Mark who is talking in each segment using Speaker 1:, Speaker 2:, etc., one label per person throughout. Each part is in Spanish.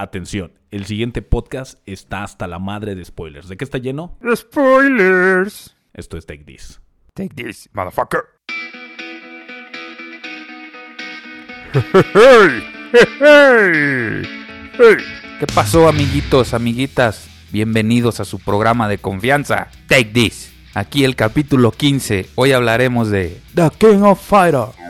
Speaker 1: Atención, el siguiente podcast está hasta la madre de spoilers. ¿De qué está lleno?
Speaker 2: Spoilers.
Speaker 1: Esto es Take This.
Speaker 2: Take this, motherfucker. Hey, hey, hey. ¿Qué pasó, amiguitos, amiguitas? Bienvenidos a su programa de confianza, Take This. Aquí el capítulo 15. Hoy hablaremos de The King of Fighter.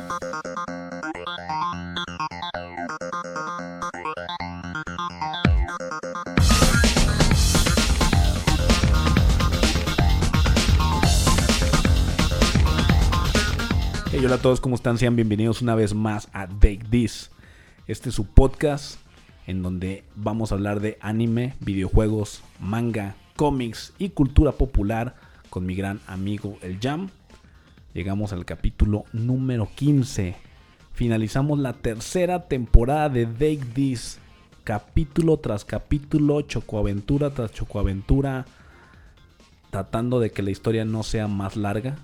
Speaker 1: A todos, ¿cómo están? Sean bienvenidos una vez más a Take This. Este es su podcast en donde vamos a hablar de anime, videojuegos, manga, cómics y cultura popular con mi gran amigo el Jam. Llegamos al capítulo número 15. Finalizamos la tercera temporada de Take This. Capítulo tras capítulo, chocoaventura tras chocoaventura. Tratando de que la historia no sea más larga.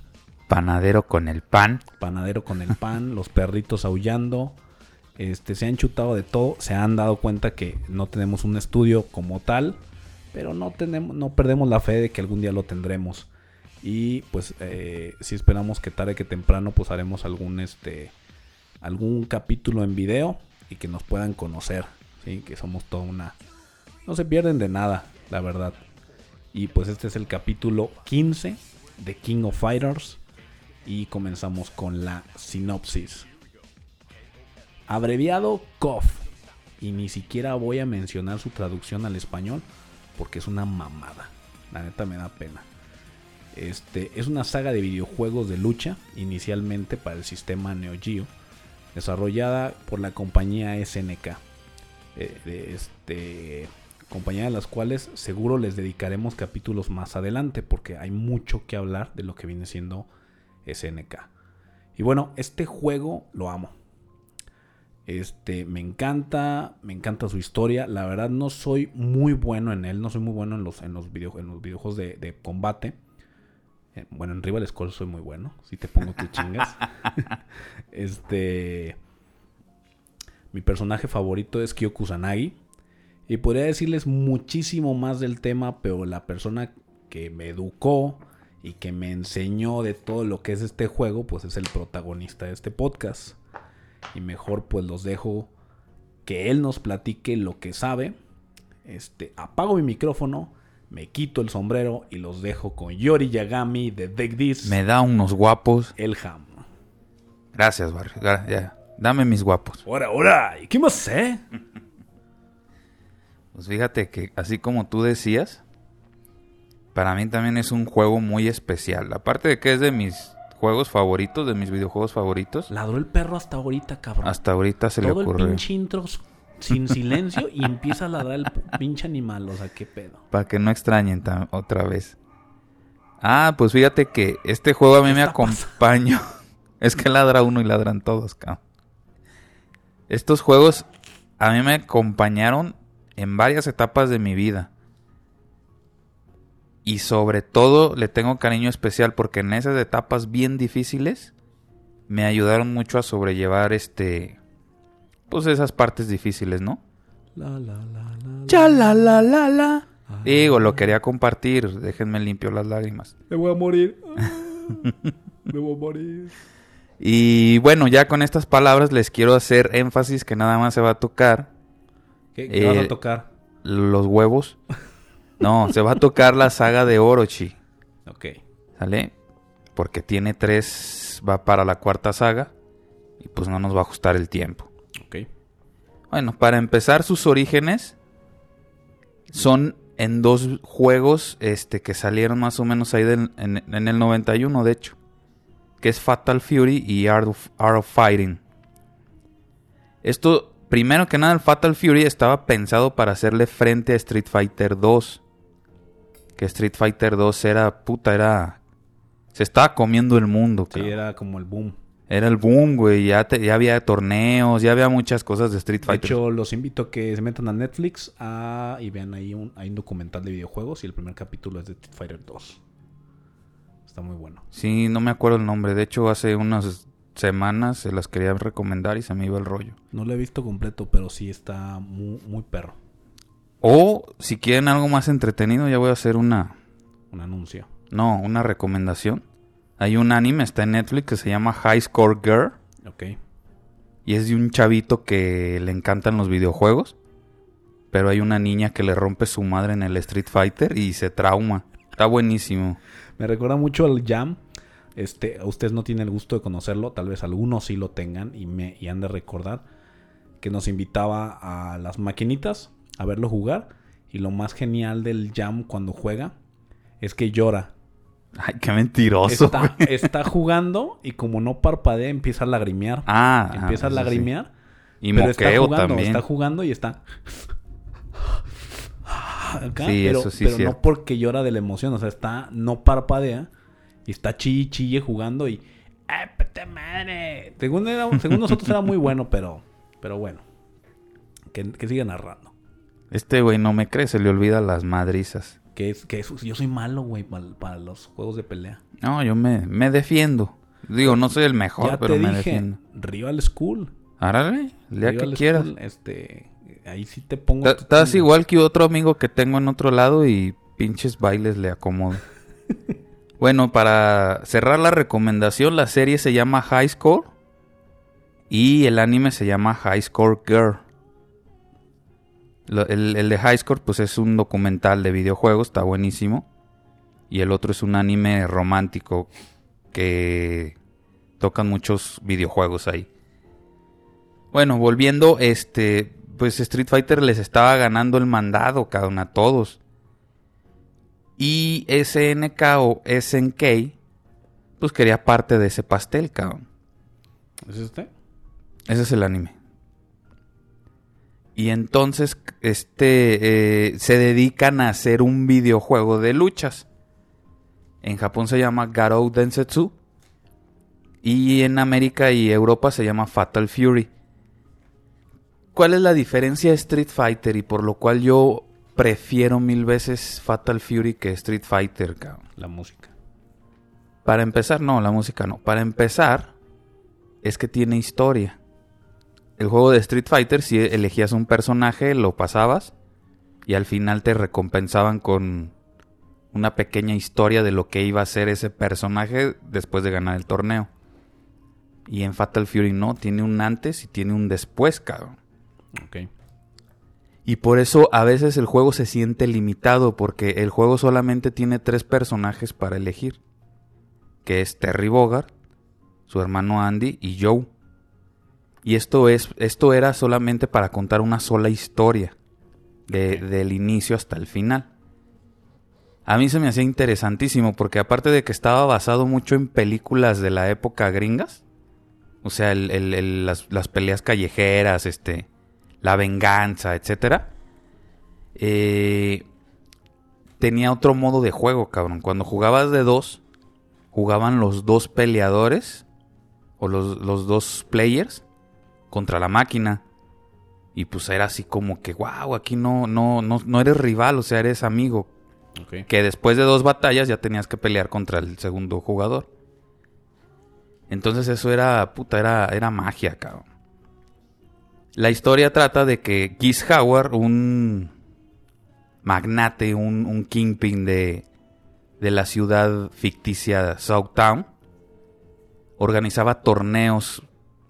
Speaker 2: Panadero con el pan.
Speaker 1: Panadero con el pan, los perritos aullando. Este, se han chutado de todo, se han dado cuenta que no tenemos un estudio como tal, pero no tenemos, no perdemos la fe de que algún día lo tendremos. Y pues eh, si esperamos que tarde que temprano pues haremos algún este algún capítulo en video y que nos puedan conocer, ¿sí? que somos toda una no se pierden de nada, la verdad. Y pues este es el capítulo 15 de King of Fighters y comenzamos con la sinopsis. Abreviado KOF. Y ni siquiera voy a mencionar su traducción al español porque es una mamada. La neta me da pena. Este es una saga de videojuegos de lucha, inicialmente para el sistema Neo Geo, desarrollada por la compañía SNK. Eh, este compañía de las cuales seguro les dedicaremos capítulos más adelante porque hay mucho que hablar de lo que viene siendo SNK. Y bueno, este juego lo amo. Este, me encanta, me encanta su historia. La verdad no soy muy bueno en él, no soy muy bueno en los, en los, video, en los videojuegos de, de combate. Eh, bueno, en Rival School soy muy bueno, si te pongo tus chingas. este, mi personaje favorito es Kyo Kusanagi. Y podría decirles muchísimo más del tema, pero la persona que me educó, y que me enseñó de todo lo que es este juego, pues es el protagonista de este podcast. Y mejor pues los dejo que él nos platique lo que sabe. Este, apago mi micrófono, me quito el sombrero y los dejo con Yori Yagami de Deck This.
Speaker 2: Me da unos guapos.
Speaker 1: El Ham.
Speaker 2: Gracias, Barrio. Ya. Dame mis guapos.
Speaker 1: Ahora, ahora, ¿y qué más sé?
Speaker 2: Pues fíjate que así como tú decías, para mí también es un juego muy especial. Aparte de que es de mis juegos favoritos, de mis videojuegos favoritos,
Speaker 1: Ladró el perro hasta ahorita, cabrón.
Speaker 2: hasta ahorita se le
Speaker 1: Todo el
Speaker 2: ocurrió.
Speaker 1: pinche intro sin silencio y empieza a ladrar el pinche animal. O sea, qué pedo.
Speaker 2: Para que no extrañen otra vez. Ah, pues fíjate que este juego a mí
Speaker 1: ¿Qué
Speaker 2: me acompaña. es que ladra uno y ladran todos, cabrón. Estos juegos a mí me acompañaron en varias etapas de mi vida. Y sobre todo le tengo cariño especial porque en esas etapas bien difíciles me ayudaron mucho a sobrellevar este pues esas partes difíciles, ¿no?
Speaker 1: La, la, la, la,
Speaker 2: Ya la la la la.
Speaker 1: Ah.
Speaker 2: Digo, lo quería compartir, déjenme limpio las lágrimas.
Speaker 1: Me voy a morir. Ah, Me voy a morir.
Speaker 2: Y bueno, ya con estas palabras les quiero hacer énfasis que nada más se va a tocar
Speaker 1: ¿Qué, qué vas
Speaker 2: Eh,
Speaker 1: a tocar?
Speaker 2: los huevos. No, se va a tocar la saga de Orochi,
Speaker 1: Ok.
Speaker 2: ¿sale? Porque tiene tres, va para la cuarta saga y pues no nos va a ajustar el tiempo.
Speaker 1: Ok.
Speaker 2: Bueno, para empezar sus orígenes son en dos juegos este, que salieron más o menos ahí del- en, en el 91, de hecho. Que es Fatal Fury y Art of, Art of Fighting. Esto, primero que nada, el Fatal Fury estaba pensado para hacerle frente a Street Fighter 2. Que Street Fighter 2 era, puta, era... Se estaba comiendo el mundo,
Speaker 1: Sí,
Speaker 2: cabrón.
Speaker 1: era como el boom.
Speaker 2: Era el boom, güey. Ya, te- ya había torneos, ya había muchas cosas de Street
Speaker 1: De
Speaker 2: Fighter.
Speaker 1: hecho, los invito a que se metan a Netflix ah, y vean ahí un, hay un documental de videojuegos y el primer capítulo es de Street Fighter 2. Está muy bueno.
Speaker 2: Sí, no me acuerdo el nombre. De hecho, hace unas semanas se las quería recomendar y se me iba el rollo.
Speaker 1: No lo he visto completo, pero sí está muy, muy perro.
Speaker 2: O si quieren algo más entretenido, ya voy a hacer una.
Speaker 1: Un anuncio.
Speaker 2: No, una recomendación. Hay un anime, está en Netflix, que se llama High Score Girl.
Speaker 1: Ok.
Speaker 2: Y es de un chavito que le encantan los videojuegos. Pero hay una niña que le rompe su madre en el Street Fighter y se trauma. Está buenísimo.
Speaker 1: Me recuerda mucho al Jam. Este, ustedes no tienen el gusto de conocerlo, tal vez algunos sí lo tengan y me y han de recordar que nos invitaba a las maquinitas a verlo jugar y lo más genial del Jam cuando juega es que llora.
Speaker 2: Ay, qué mentiroso.
Speaker 1: Está, está jugando y como no parpadea empieza a lagrimear.
Speaker 2: Ah,
Speaker 1: empieza a
Speaker 2: sí.
Speaker 1: lagrimear.
Speaker 2: Y
Speaker 1: pero está jugando,
Speaker 2: también.
Speaker 1: Está jugando y está. Acá,
Speaker 2: Sí,
Speaker 1: pero,
Speaker 2: eso sí,
Speaker 1: pero no porque llora de la emoción, o sea, está, no parpadea y está chille chille jugando y. ¡Ay, puta madre! Según, era, según nosotros era muy bueno, pero, pero bueno. Que, que siga narrando.
Speaker 2: Este güey no me cree, se le olvida las madrizas.
Speaker 1: Que es, que es- yo soy malo, güey, para, para los juegos de pelea.
Speaker 2: No, yo me, me defiendo. Digo, no soy el mejor,
Speaker 1: ya
Speaker 2: pero
Speaker 1: te
Speaker 2: me
Speaker 1: dije,
Speaker 2: defiendo.
Speaker 1: Rival School.
Speaker 2: Árale,
Speaker 1: Rival
Speaker 2: que quieras.
Speaker 1: School, este, ahí sí te pongo.
Speaker 2: Estás igual que otro amigo que tengo en otro lado y pinches bailes le acomodo. bueno, para cerrar la recomendación, la serie se llama High Score y el anime se llama High Score Girl. El, el de High Score pues es un documental de videojuegos, está buenísimo. Y el otro es un anime romántico que tocan muchos videojuegos ahí. Bueno, volviendo, este, pues Street Fighter les estaba ganando el mandado, cabrón, a todos. Y SNK o SNK, pues quería parte de ese pastel, cabrón.
Speaker 1: ¿Es este?
Speaker 2: Ese es el anime. Y entonces, este, eh, se dedican a hacer un videojuego de luchas. En Japón se llama Garou Densetsu. Y en América y Europa se llama Fatal Fury. ¿Cuál es la diferencia de Street Fighter y por lo cual yo prefiero mil veces Fatal Fury que Street Fighter, cabrón?
Speaker 1: La música.
Speaker 2: Para empezar, no, la música no. Para empezar, es que tiene historia. El juego de Street Fighter, si elegías un personaje, lo pasabas y al final te recompensaban con una pequeña historia de lo que iba a ser ese personaje después de ganar el torneo. Y en Fatal Fury no, tiene un antes y tiene un después, cabrón.
Speaker 1: Ok.
Speaker 2: Y por eso a veces el juego se siente limitado porque el juego solamente tiene tres personajes para elegir. Que es Terry Bogard, su hermano Andy y Joe. Y esto, es, esto era solamente para contar una sola historia. de-. Del inicio hasta el final. A mí se me hacía interesantísimo porque aparte de que estaba basado mucho en películas de la época gringas. O sea, el- el- el- las, las peleas callejeras, este, la venganza, etcétera. eh, tenía otro modo de juego, cabrón. Cuando jugabas de dos, jugaban los dos peleadores o los, los dos players contra la máquina. Y pues era así como que, wow, aquí no, no, no, no eres rival, o sea, eres amigo. Que después de dos batallas ya tenías que pelear contra el segundo jugador. Entonces eso era, puta, era, era magia, cabrón. La historia trata de que Giz Howard, un magnate, un, un kingpin de, de la ciudad ficticia Southtown, organizaba torneos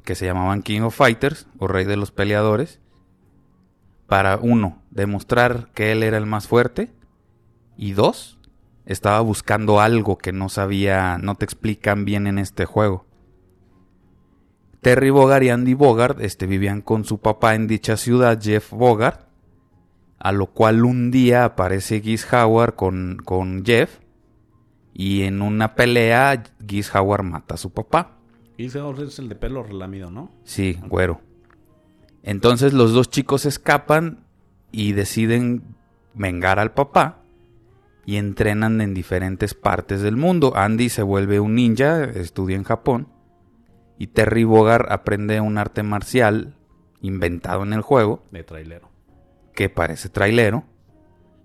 Speaker 2: que se llamaban King of Fighters, o Rey de los Peleadores, para uno, demostrar que él era el más fuerte, y dos, estaba buscando algo que no sabía, no te explican bien en este juego. Terry Bogard y Andy Bogard este, vivían con su papá en dicha ciudad, Jeff Bogard, a lo cual un día aparece Giz Howard con, con Jeff y en una pelea Giz Howard mata a su papá.
Speaker 1: Y ese es el de pelo relamido, ¿no?
Speaker 2: Sí, güero. Entonces los dos chicos escapan y deciden vengar al papá y entrenan en diferentes partes del mundo. Andy se vuelve un ninja, estudia en Japón. Y Terry Bogard aprende un arte marcial inventado en el juego,
Speaker 1: De trailero.
Speaker 2: que parece trailero.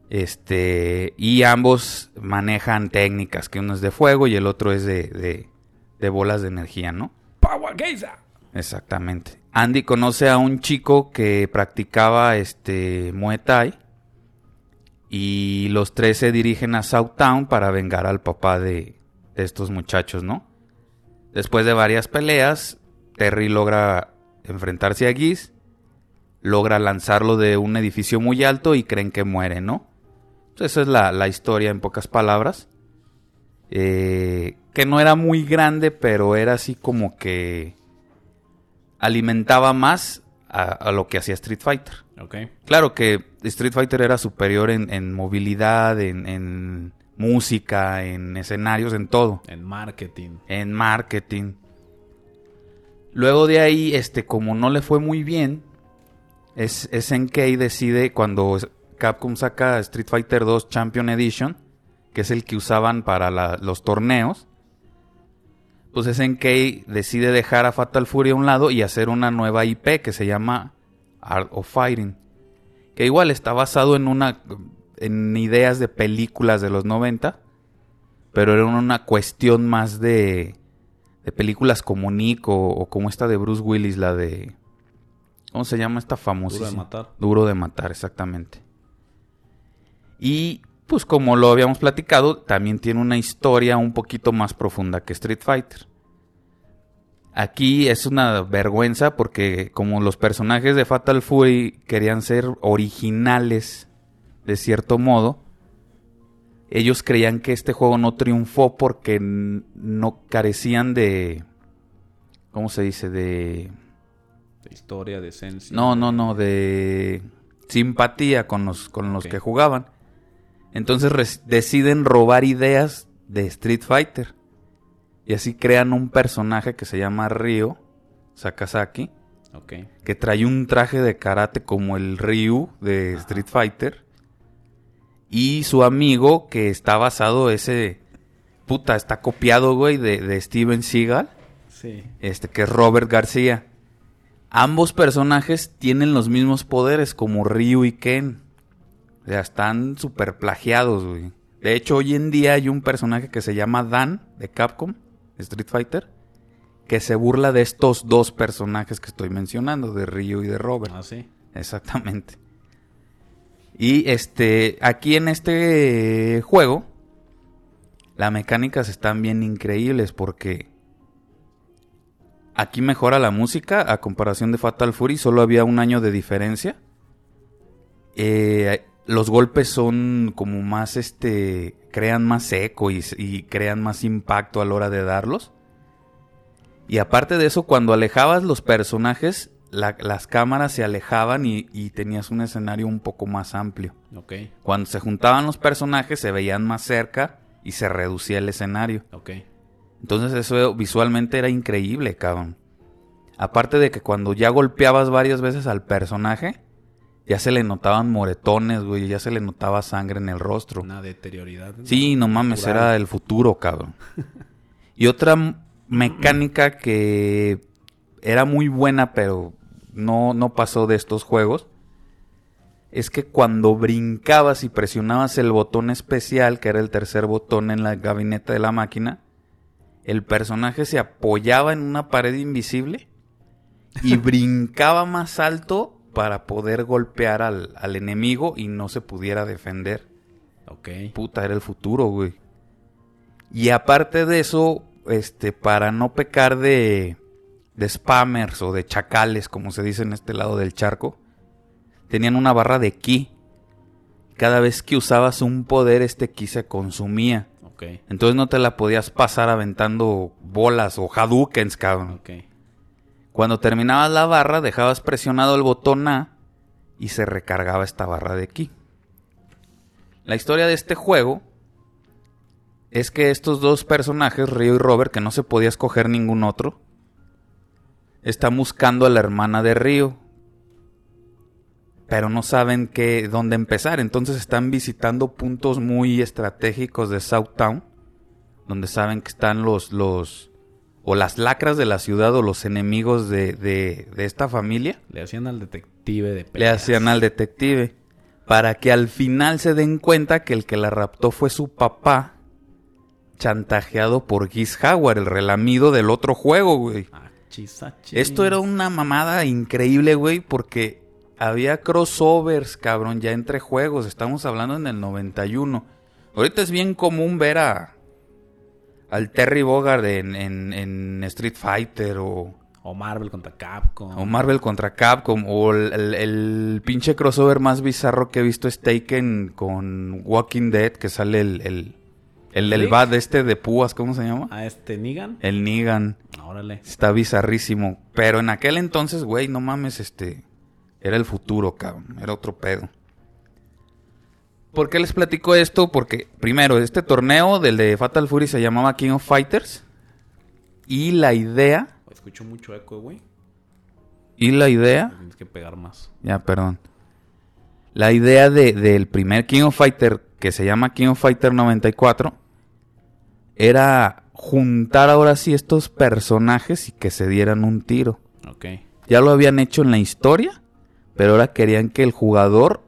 Speaker 2: Este, y ambos manejan técnicas, que uno es de fuego y el otro es de, de, de bolas de energía, ¿no?
Speaker 1: ¡Power!
Speaker 2: Exactamente. Andy conoce a un chico que practicaba este Muay Thai Y los tres se dirigen a Southtown para vengar al papá de, de estos muchachos, ¿no? Después de varias peleas, Terry logra enfrentarse a Geese, logra lanzarlo de un edificio muy alto y creen que muere, ¿no? esa es la, la historia en pocas palabras. Eh, que no era muy grande, pero era así como que alimentaba más a, lo que hacía Street Fighter.
Speaker 1: Okay.
Speaker 2: Claro que Street Fighter era superior en, movilidad, en, música, en escenarios, en todo.
Speaker 1: En marketing.
Speaker 2: En marketing. Luego de ahí, este, como no le fue muy bien, es, en que decide cuando Capcom saca Street Fighter 2 Champion Edition, que es el que usaban para los torneos. Pues SNK decide dejar a Fatal Fury a un lado y hacer una nueva IP que se llama Art of Fighting. Que igual está basado en una en ideas de películas de los 90, pero era una cuestión más de, de películas como Nick o, como esta de Bruce Willis, la de ¿cómo se llama esta famosa?
Speaker 1: Duro de matar.
Speaker 2: Duro de matar, exactamente. Y pues como lo habíamos platicado, también tiene una historia un poquito más profunda que Street Fighter. Aquí es una vergüenza porque como los personajes de Fatal Fury querían ser originales de cierto modo, ellos creían que este juego no triunfó porque no carecían de... ¿Cómo se dice? De...
Speaker 1: De historia, de esencia.
Speaker 2: No, no, no, de simpatía con los, con los que jugaban. Entonces deciden robar ideas de Street Fighter. Y así crean un personaje que se llama Ryo Sakazaki. Que trae un traje de karate como el Ryu de Street Fighter. Y su amigo que está basado ese... Puta, está copiado, güey, de, de Steven Seagal.
Speaker 1: Sí.
Speaker 2: Este, que es Robert García. Ambos personajes tienen los mismos poderes como Ryu y Ken. O sea, están súper plagiados, güey. De hecho, hoy en día hay un personaje que se llama Dan de Capcom, Street Fighter, que se burla de estos dos personajes que estoy mencionando, de Ryu y de Robert.
Speaker 1: Ah, sí.
Speaker 2: Exactamente. Y este, aquí en este juego, las mecánicas están bien increíbles porque aquí mejora la música a comparación de Fatal Fury, solo había un año de diferencia. Eh, los golpes son como más, este, crean más eco y, crean más impacto a la hora de darlos. Y aparte de eso, cuando alejabas los personajes, las cámaras se alejaban y, tenías un escenario un poco más amplio.
Speaker 1: Okay.
Speaker 2: Cuando se juntaban los personajes, se veían más cerca y se reducía el escenario.
Speaker 1: Okay.
Speaker 2: Entonces eso visualmente era increíble, cabrón. Aparte de que cuando ya golpeabas varias veces al personaje, ya se le notaban moretones, güey, ya se le notaba sangre en el rostro.
Speaker 1: Una deterioridad.
Speaker 2: Sí, no mames, era el futuro, cabrón. y otra mecánica que era muy buena, pero no, no pasó de estos juegos, es que cuando brincabas y presionabas el botón especial, que era el tercer botón en la gabineta de la máquina, el personaje se apoyaba en una pared invisible y brincaba más alto para poder golpear al, enemigo y no se pudiera defender.
Speaker 1: Ok.
Speaker 2: Puta, era el futuro, güey. Y aparte de eso, este, para no pecar de, de spammers o de chacales, como se dice en este lado del charco, tenían una barra de ki. Cada vez que usabas un poder, este ki se consumía.
Speaker 1: Okay.
Speaker 2: Entonces no te la podías pasar aventando bolas o hadoukens, cabrón.
Speaker 1: Okay.
Speaker 2: Cuando terminabas la barra, dejabas presionado el botón A y se recargaba esta barra de aquí. La historia de este juego es que estos dos personajes, Río y Robert, que no se podía escoger ningún otro, están buscando a la hermana de Río, pero no saben qué, dónde empezar. Entonces están visitando puntos muy estratégicos de Southtown, donde saben que están los, los, o las lacras de la ciudad o los enemigos de, de, esta familia.
Speaker 1: Le hacían al detective de
Speaker 2: Le hacían al detective. Para que al final se den cuenta que el que la raptó fue su papá, chantajeado por Giz Howard, el relamido del otro juego, güey.
Speaker 1: Ah,
Speaker 2: Esto era una mamada increíble, güey, porque había crossovers, cabrón, ya entre juegos. Estamos hablando en el 91. Ahorita es bien común ver a al Terry Bogard en, en, en Street Fighter o,
Speaker 1: O Marvel contra Capcom.
Speaker 2: o Marvel contra Capcom o el, el- el pinche crossover más bizarro que he visto es Taken con Walking Dead que sale el el, el del bad este de púas, ¿cómo se llama?
Speaker 1: A este Negan.
Speaker 2: El Negan.
Speaker 1: Órale.
Speaker 2: Está bizarrísimo. Pero en aquel entonces, güey, no mames, este. Era el futuro, cabrón. Era otro pedo. ¿Por qué les platico esto? Porque, primero, este torneo del de Fatal Fury se llamaba King of Fighters. Y la idea.
Speaker 1: Escucho mucho eco, güey.
Speaker 2: Y la idea.
Speaker 1: Tienes que pegar más.
Speaker 2: Ya, perdón. La idea de- del primer King of Fighter, que se llama King of Fighter 94, era juntar ahora sí estos personajes y que se dieran un tiro.
Speaker 1: Ok.
Speaker 2: Ya lo habían hecho en la historia, pero ahora querían que el jugador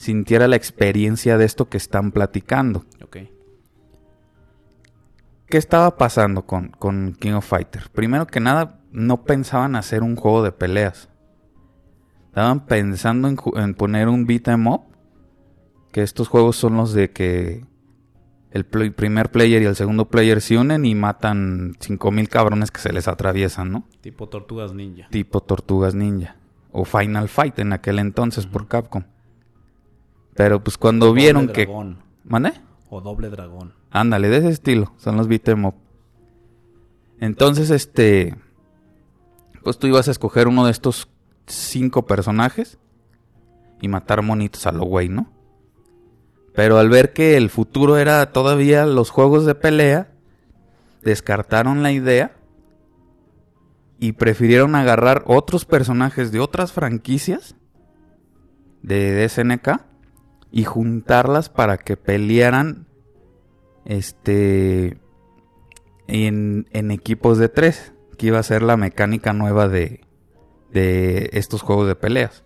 Speaker 2: sintiera la experiencia de esto que están platicando.
Speaker 1: Ok.
Speaker 2: ¿Qué estaba pasando con, con King of Fighters? Primero que nada, no pensaban hacer un juego de peleas. Estaban pensando en, poner un beat 'em up. Que estos juegos son los de que el pl- primer player y el segundo player se unen y matan 5000 cabrones que se les atraviesan, ¿no?
Speaker 1: Tipo Tortugas Ninja.
Speaker 2: tipo Tortugas Ninja o Final Fight en aquel entonces por Capcom. Pero pues cuando
Speaker 1: Doble
Speaker 2: vieron que
Speaker 1: dragón.
Speaker 2: ¿Mande?
Speaker 1: O doble dragón.
Speaker 2: Ándale, de ese estilo, son los beat 'em up. Entonces, este pues tú ibas a escoger uno de estos cinco personajes y matar monitos a lo güey, ¿no? Pero al ver que el futuro era todavía los juegos de pelea, descartaron la idea y prefirieron agarrar otros personajes de otras franquicias de SNK y juntarlas para que pelearan este en, equipos de tres, que iba a ser la mecánica nueva de, de estos juegos de peleas.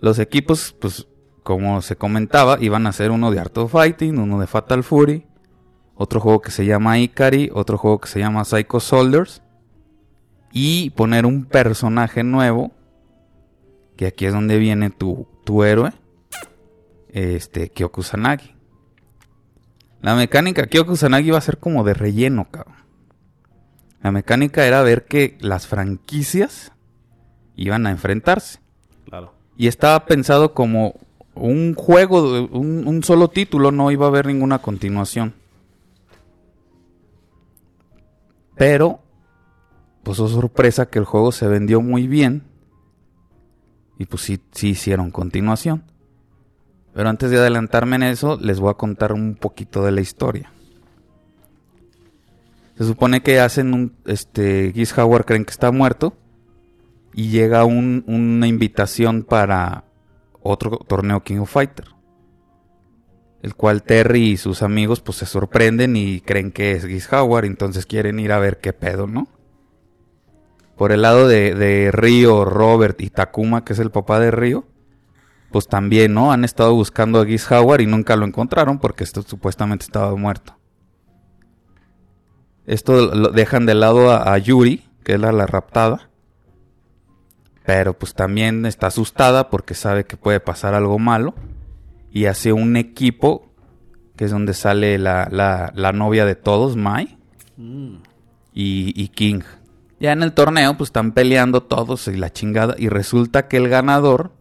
Speaker 2: Los equipos, pues, como se comentaba, iban a ser uno de Art of Fighting, uno de Fatal Fury, otro juego que se llama Ikari, otro juego que se llama Psycho Soldiers, y poner un personaje nuevo, que aquí es donde viene tu, tu héroe, este, Kyoku Sanagi. La mecánica Kyoku Sanagi iba a ser como de relleno, cabrón. La mecánica era ver que las franquicias iban a enfrentarse.
Speaker 1: Claro.
Speaker 2: Y estaba pensado como un juego, un solo título, no iba a haber ninguna continuación. Pero, pues oh sorpresa que el juego se vendió muy bien. Y pues sí, sí hicieron continuación. Pero antes de adelantarme en eso, les voy a contar un poquito de la historia. Se supone que hacen un, este, Giz Howard creen que está muerto y llega un- una invitación para otro torneo King of Fighter. El cual Terry y sus amigos pues se sorprenden y creen que es Giz Howard, entonces quieren ir a ver qué pedo, ¿no? Por el lado de, de Ryo, Robert y Takuma, que es el papá de Ryo, pues también, ¿no? Han estado buscando a Giz Howard y nunca lo encontraron porque esto supuestamente estaba muerto. Esto lo dejan de lado a, a Yuri, que es la, la raptada. Pero pues también está asustada porque sabe que puede pasar algo malo. Y hace un equipo, que es donde sale la, la- la novia de todos, Mai
Speaker 1: Mm,
Speaker 2: y, y King. Ya en el torneo, pues están peleando todos y la chingada. Y resulta que el ganador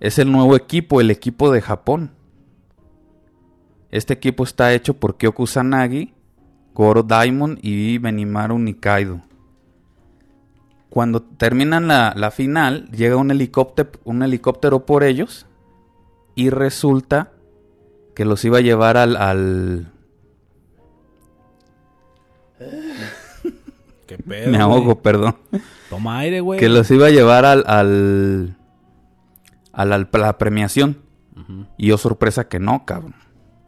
Speaker 2: es el nuevo equipo, el equipo de Japón. Este equipo está hecho por Kyoku Sanagi, Goro Diamond y Benimaru Nikaido. Cuando terminan la, la final, llega un helicóptero, un helicóptero por ellos. Y resulta que los iba a llevar al, al,
Speaker 1: qué pedo.
Speaker 2: me
Speaker 1: güey.
Speaker 2: ahogo, perdón.
Speaker 1: Toma aire, güey.
Speaker 2: que los iba a llevar al, al, a la, premiación. Y yo sorpresa que no, cabrón.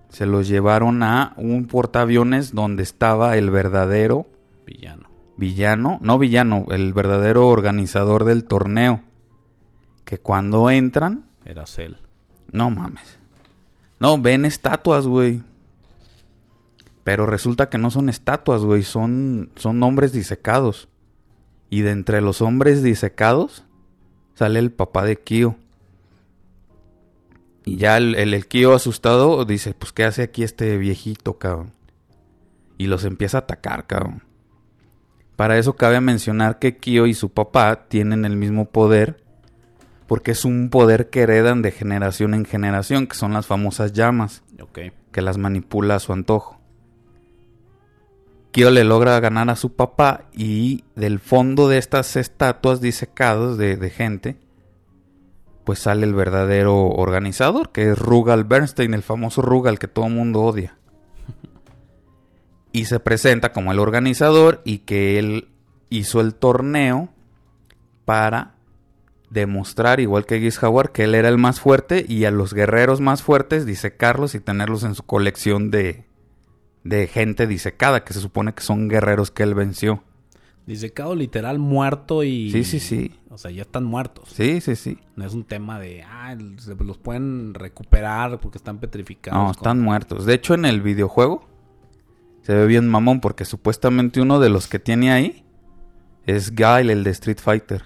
Speaker 2: Se los llevaron a un portaaviones donde estaba el verdadero
Speaker 1: Villano.
Speaker 2: villano, no villano, el verdadero organizador del torneo. Que cuando entran,
Speaker 1: Era Cell.
Speaker 2: no mames. No, ven estatuas, güey. Pero resulta que no son estatuas, güey, son, son hombres disecados. Y de entre los hombres disecados sale el papá de Kyo. Y ya el, el, el Kyo asustado dice, pues ¿qué hace aquí este viejito, cabrón? Y los empieza a atacar, cabrón. Para eso cabe mencionar que Kyo y su papá tienen el mismo poder, porque es un poder que heredan de generación en generación, que son las famosas llamas,
Speaker 1: Ok.
Speaker 2: que las manipula a su antojo. Kyo le logra ganar a su papá y del fondo de estas estatuas disecadas de, de gente, pues sale el verdadero organizador, que es Rugal Bernstein, el famoso Rugal que todo el mundo odia. Y se presenta como el organizador y que él hizo el torneo para demostrar, igual que Giz Howard, que él era el más fuerte y a los guerreros más fuertes disecarlos y tenerlos en su colección de, de gente disecada, que se supone que son guerreros que él venció.
Speaker 1: Disecado literal muerto y...
Speaker 2: Sí, sí, sí.
Speaker 1: O sea, ya están muertos.
Speaker 2: Sí, sí, sí.
Speaker 1: No es un tema de, ah, los pueden recuperar porque están petrificados.
Speaker 2: No,
Speaker 1: con-
Speaker 2: están muertos. De hecho, en el videojuego se ve bien mamón porque supuestamente uno de los que tiene ahí es Guile, el de Street Fighter.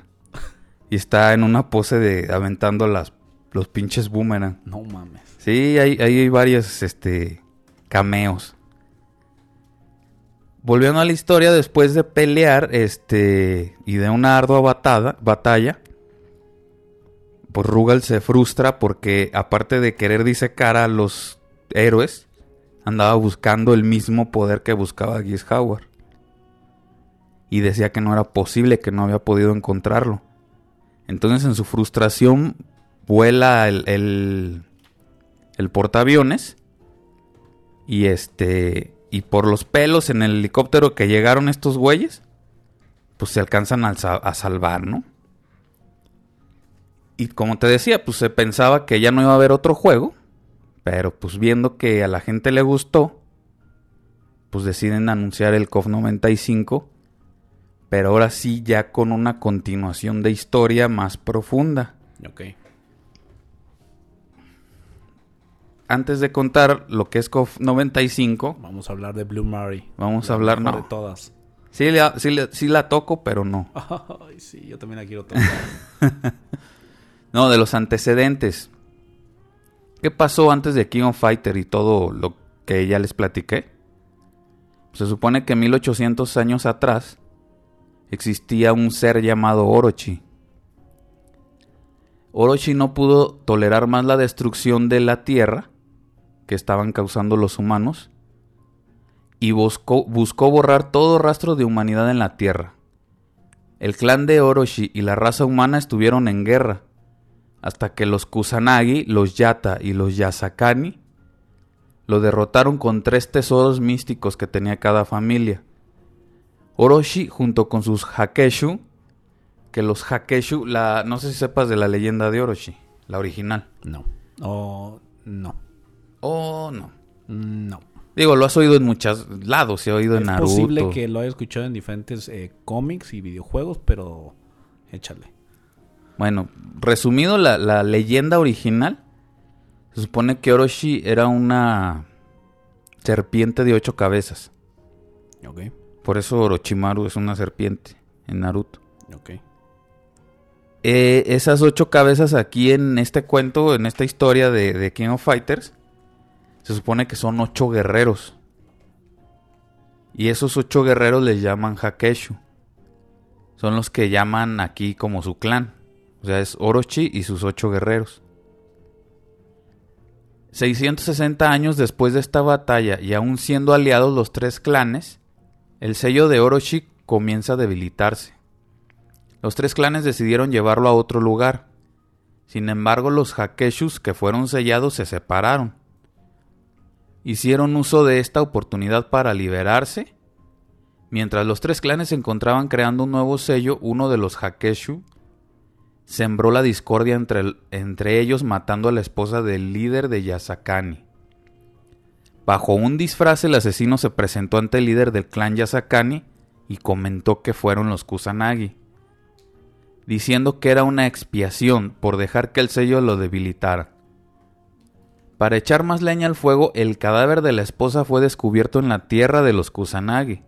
Speaker 2: Y está en una pose de aventando las, los pinches boomerang.
Speaker 1: No mames.
Speaker 2: Sí, hay, hay varios este, cameos. Volviendo a la historia, después de pelear este, y de una ardua batalla, pues Rugal se frustra porque aparte de querer disecar a los héroes, andaba buscando el mismo poder que buscaba Giz Howard. Y decía que no era posible, que no había podido encontrarlo. Entonces en su frustración vuela el, el, el portaaviones y este y por los pelos en el helicóptero que llegaron estos güeyes pues se alcanzan a, sa- a salvar, ¿no? Y como te decía, pues se pensaba que ya no iba a haber otro juego, pero pues viendo que a la gente le gustó, pues deciden anunciar el KOF 95, pero ahora sí ya con una continuación de historia más profunda.
Speaker 1: Ok.
Speaker 2: Antes de contar lo que es KOF 95,
Speaker 1: Vamos a hablar de Blue Mary.
Speaker 2: vamos
Speaker 1: La
Speaker 2: a hablar, no.
Speaker 1: de todas.
Speaker 2: Sí, la- sí la- sí la toco, pero no.
Speaker 1: Ay, sí, yo también la quiero tocar.
Speaker 2: No, de los antecedentes. ¿Qué pasó antes de King of Fighter y todo lo que ya les platiqué? Se supone que 1800 años atrás existía un ser llamado Orochi. Orochi no pudo tolerar más la destrucción de la tierra que estaban causando los humanos y buscó, buscó borrar todo rastro de humanidad en la tierra. El clan de Orochi y la raza humana estuvieron en guerra hasta que los Kusanagi, los Yata y los Yasakani lo derrotaron con tres tesoros místicos que tenía cada familia. Orochi junto con sus Hakeshu, que los Hakeshu, la, no sé si sepas de la leyenda de Orochi, la original.
Speaker 1: no. Oh, no.
Speaker 2: Oh, no.
Speaker 1: No.
Speaker 2: Digo, lo has oído en muchos lados, se ha oído en
Speaker 1: es
Speaker 2: Naruto.
Speaker 1: posible que lo haya escuchado en diferentes eh, cómics y videojuegos, pero échale.
Speaker 2: Bueno, resumido la, la leyenda original, se supone que Orochi era una serpiente de ocho cabezas.
Speaker 1: Ok.
Speaker 2: Por eso Orochimaru es una serpiente en Naruto.
Speaker 1: Ok.
Speaker 2: Eh, esas ocho cabezas aquí en este cuento, en esta historia de, de King of Fighters, se supone que son ocho guerreros. Y esos ocho guerreros les llaman Hakeshu. Son los que llaman aquí como su clan. O sea, es Orochi y sus ocho guerreros. 660 años después de esta batalla y aún siendo aliados los tres clanes, el sello de Orochi comienza a debilitarse. Los tres clanes decidieron llevarlo a otro lugar. Sin embargo, los Hakeshus que fueron sellados se separaron. Hicieron uso de esta oportunidad para liberarse. Mientras los tres clanes se encontraban creando un nuevo sello, uno de los Hakeshu sembró la discordia entre, entre ellos matando a la esposa del líder de Yasakani. Bajo un disfraz el asesino se presentó ante el líder del clan Yasakani y comentó que fueron los Kusanagi, diciendo que era una expiación por dejar que el sello lo debilitara. Para echar más leña al fuego, el cadáver de la esposa fue descubierto en la tierra de los Kusanagi.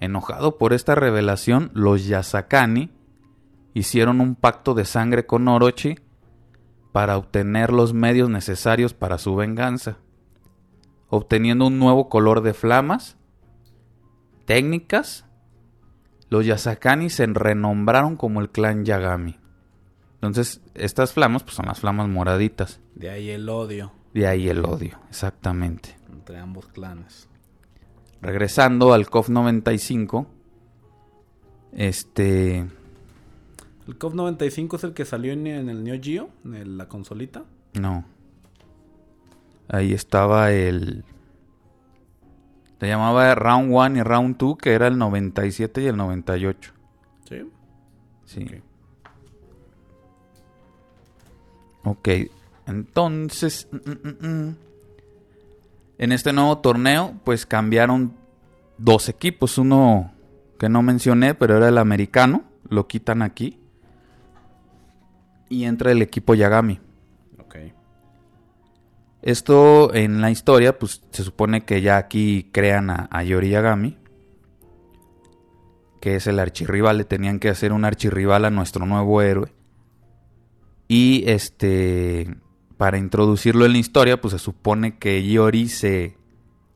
Speaker 2: Enojado por esta revelación, los Yasakani hicieron un pacto de sangre con Orochi para obtener los medios necesarios para su venganza, obteniendo un nuevo color de flamas, técnicas. Los Yasakani se renombraron como el clan Yagami. Entonces, estas flamas pues, son las flamas moraditas.
Speaker 1: De ahí el odio.
Speaker 2: De ahí el odio, exactamente.
Speaker 1: Entre ambos clanes.
Speaker 2: Regresando al KOF 95. Este.
Speaker 1: ¿El KOF 95 es el que salió en, el Neo Geo? ¿En la consolita?
Speaker 2: No. Ahí estaba el. Se llamaba Round 1 y Round 2, que era el 97 y el 98.
Speaker 1: ¿Sí?
Speaker 2: Sí. Ok, entonces... Mm, mm, mm, en este nuevo torneo, pues cambiaron dos equipos. Uno que no mencioné, pero era el americano. Lo quitan aquí. Y entra el equipo Yagami.
Speaker 1: Ok.
Speaker 2: Esto en la historia, pues se supone que ya aquí crean a, a Yori Yagami. Que es el archirrival. Le tenían que hacer un archirrival a nuestro nuevo héroe. Y este, para introducirlo en la historia, pues se supone que Yori se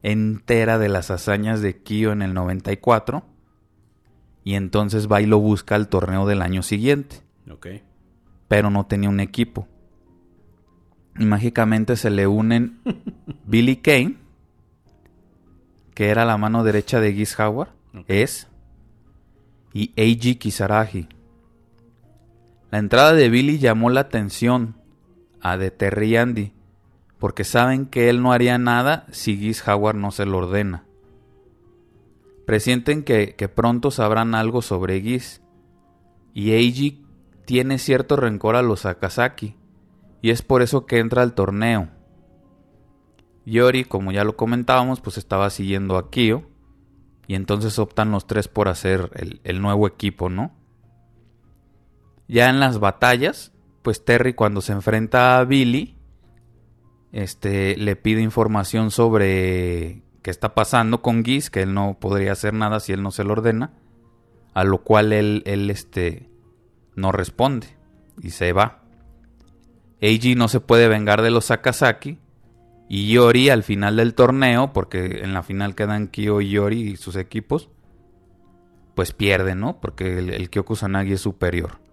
Speaker 2: entera de las hazañas de Kyo en el 94. Y entonces va y lo busca al torneo del año siguiente.
Speaker 1: Ok.
Speaker 2: Pero no tenía un equipo. Y mágicamente se le unen Billy Kane, que era la mano derecha de Giz Howard, es, y Eiji Kisaragi. La entrada de Billy llamó la atención a de Terry y Andy, porque saben que él no haría nada si Giz Howard no se lo ordena. Presienten que, que pronto sabrán algo sobre Giz, y Eiji tiene cierto rencor a los Akasaki, y es por eso que entra al torneo. Yori, como ya lo comentábamos, pues estaba siguiendo a Kyo, y entonces optan los tres por hacer el, el nuevo equipo, ¿no? Ya en las batallas, pues Terry cuando se enfrenta a Billy, este, le pide información sobre qué está pasando con Giz, que él no podría hacer nada si él no se lo ordena, a lo cual él, este, no responde y se va. Eiji no se puede vengar de los Sakazaki y Yori al final del torneo, porque en la final quedan Kyo y Yori y sus equipos, pues pierde, ¿no? Porque el, el Kyokusanagi es superior.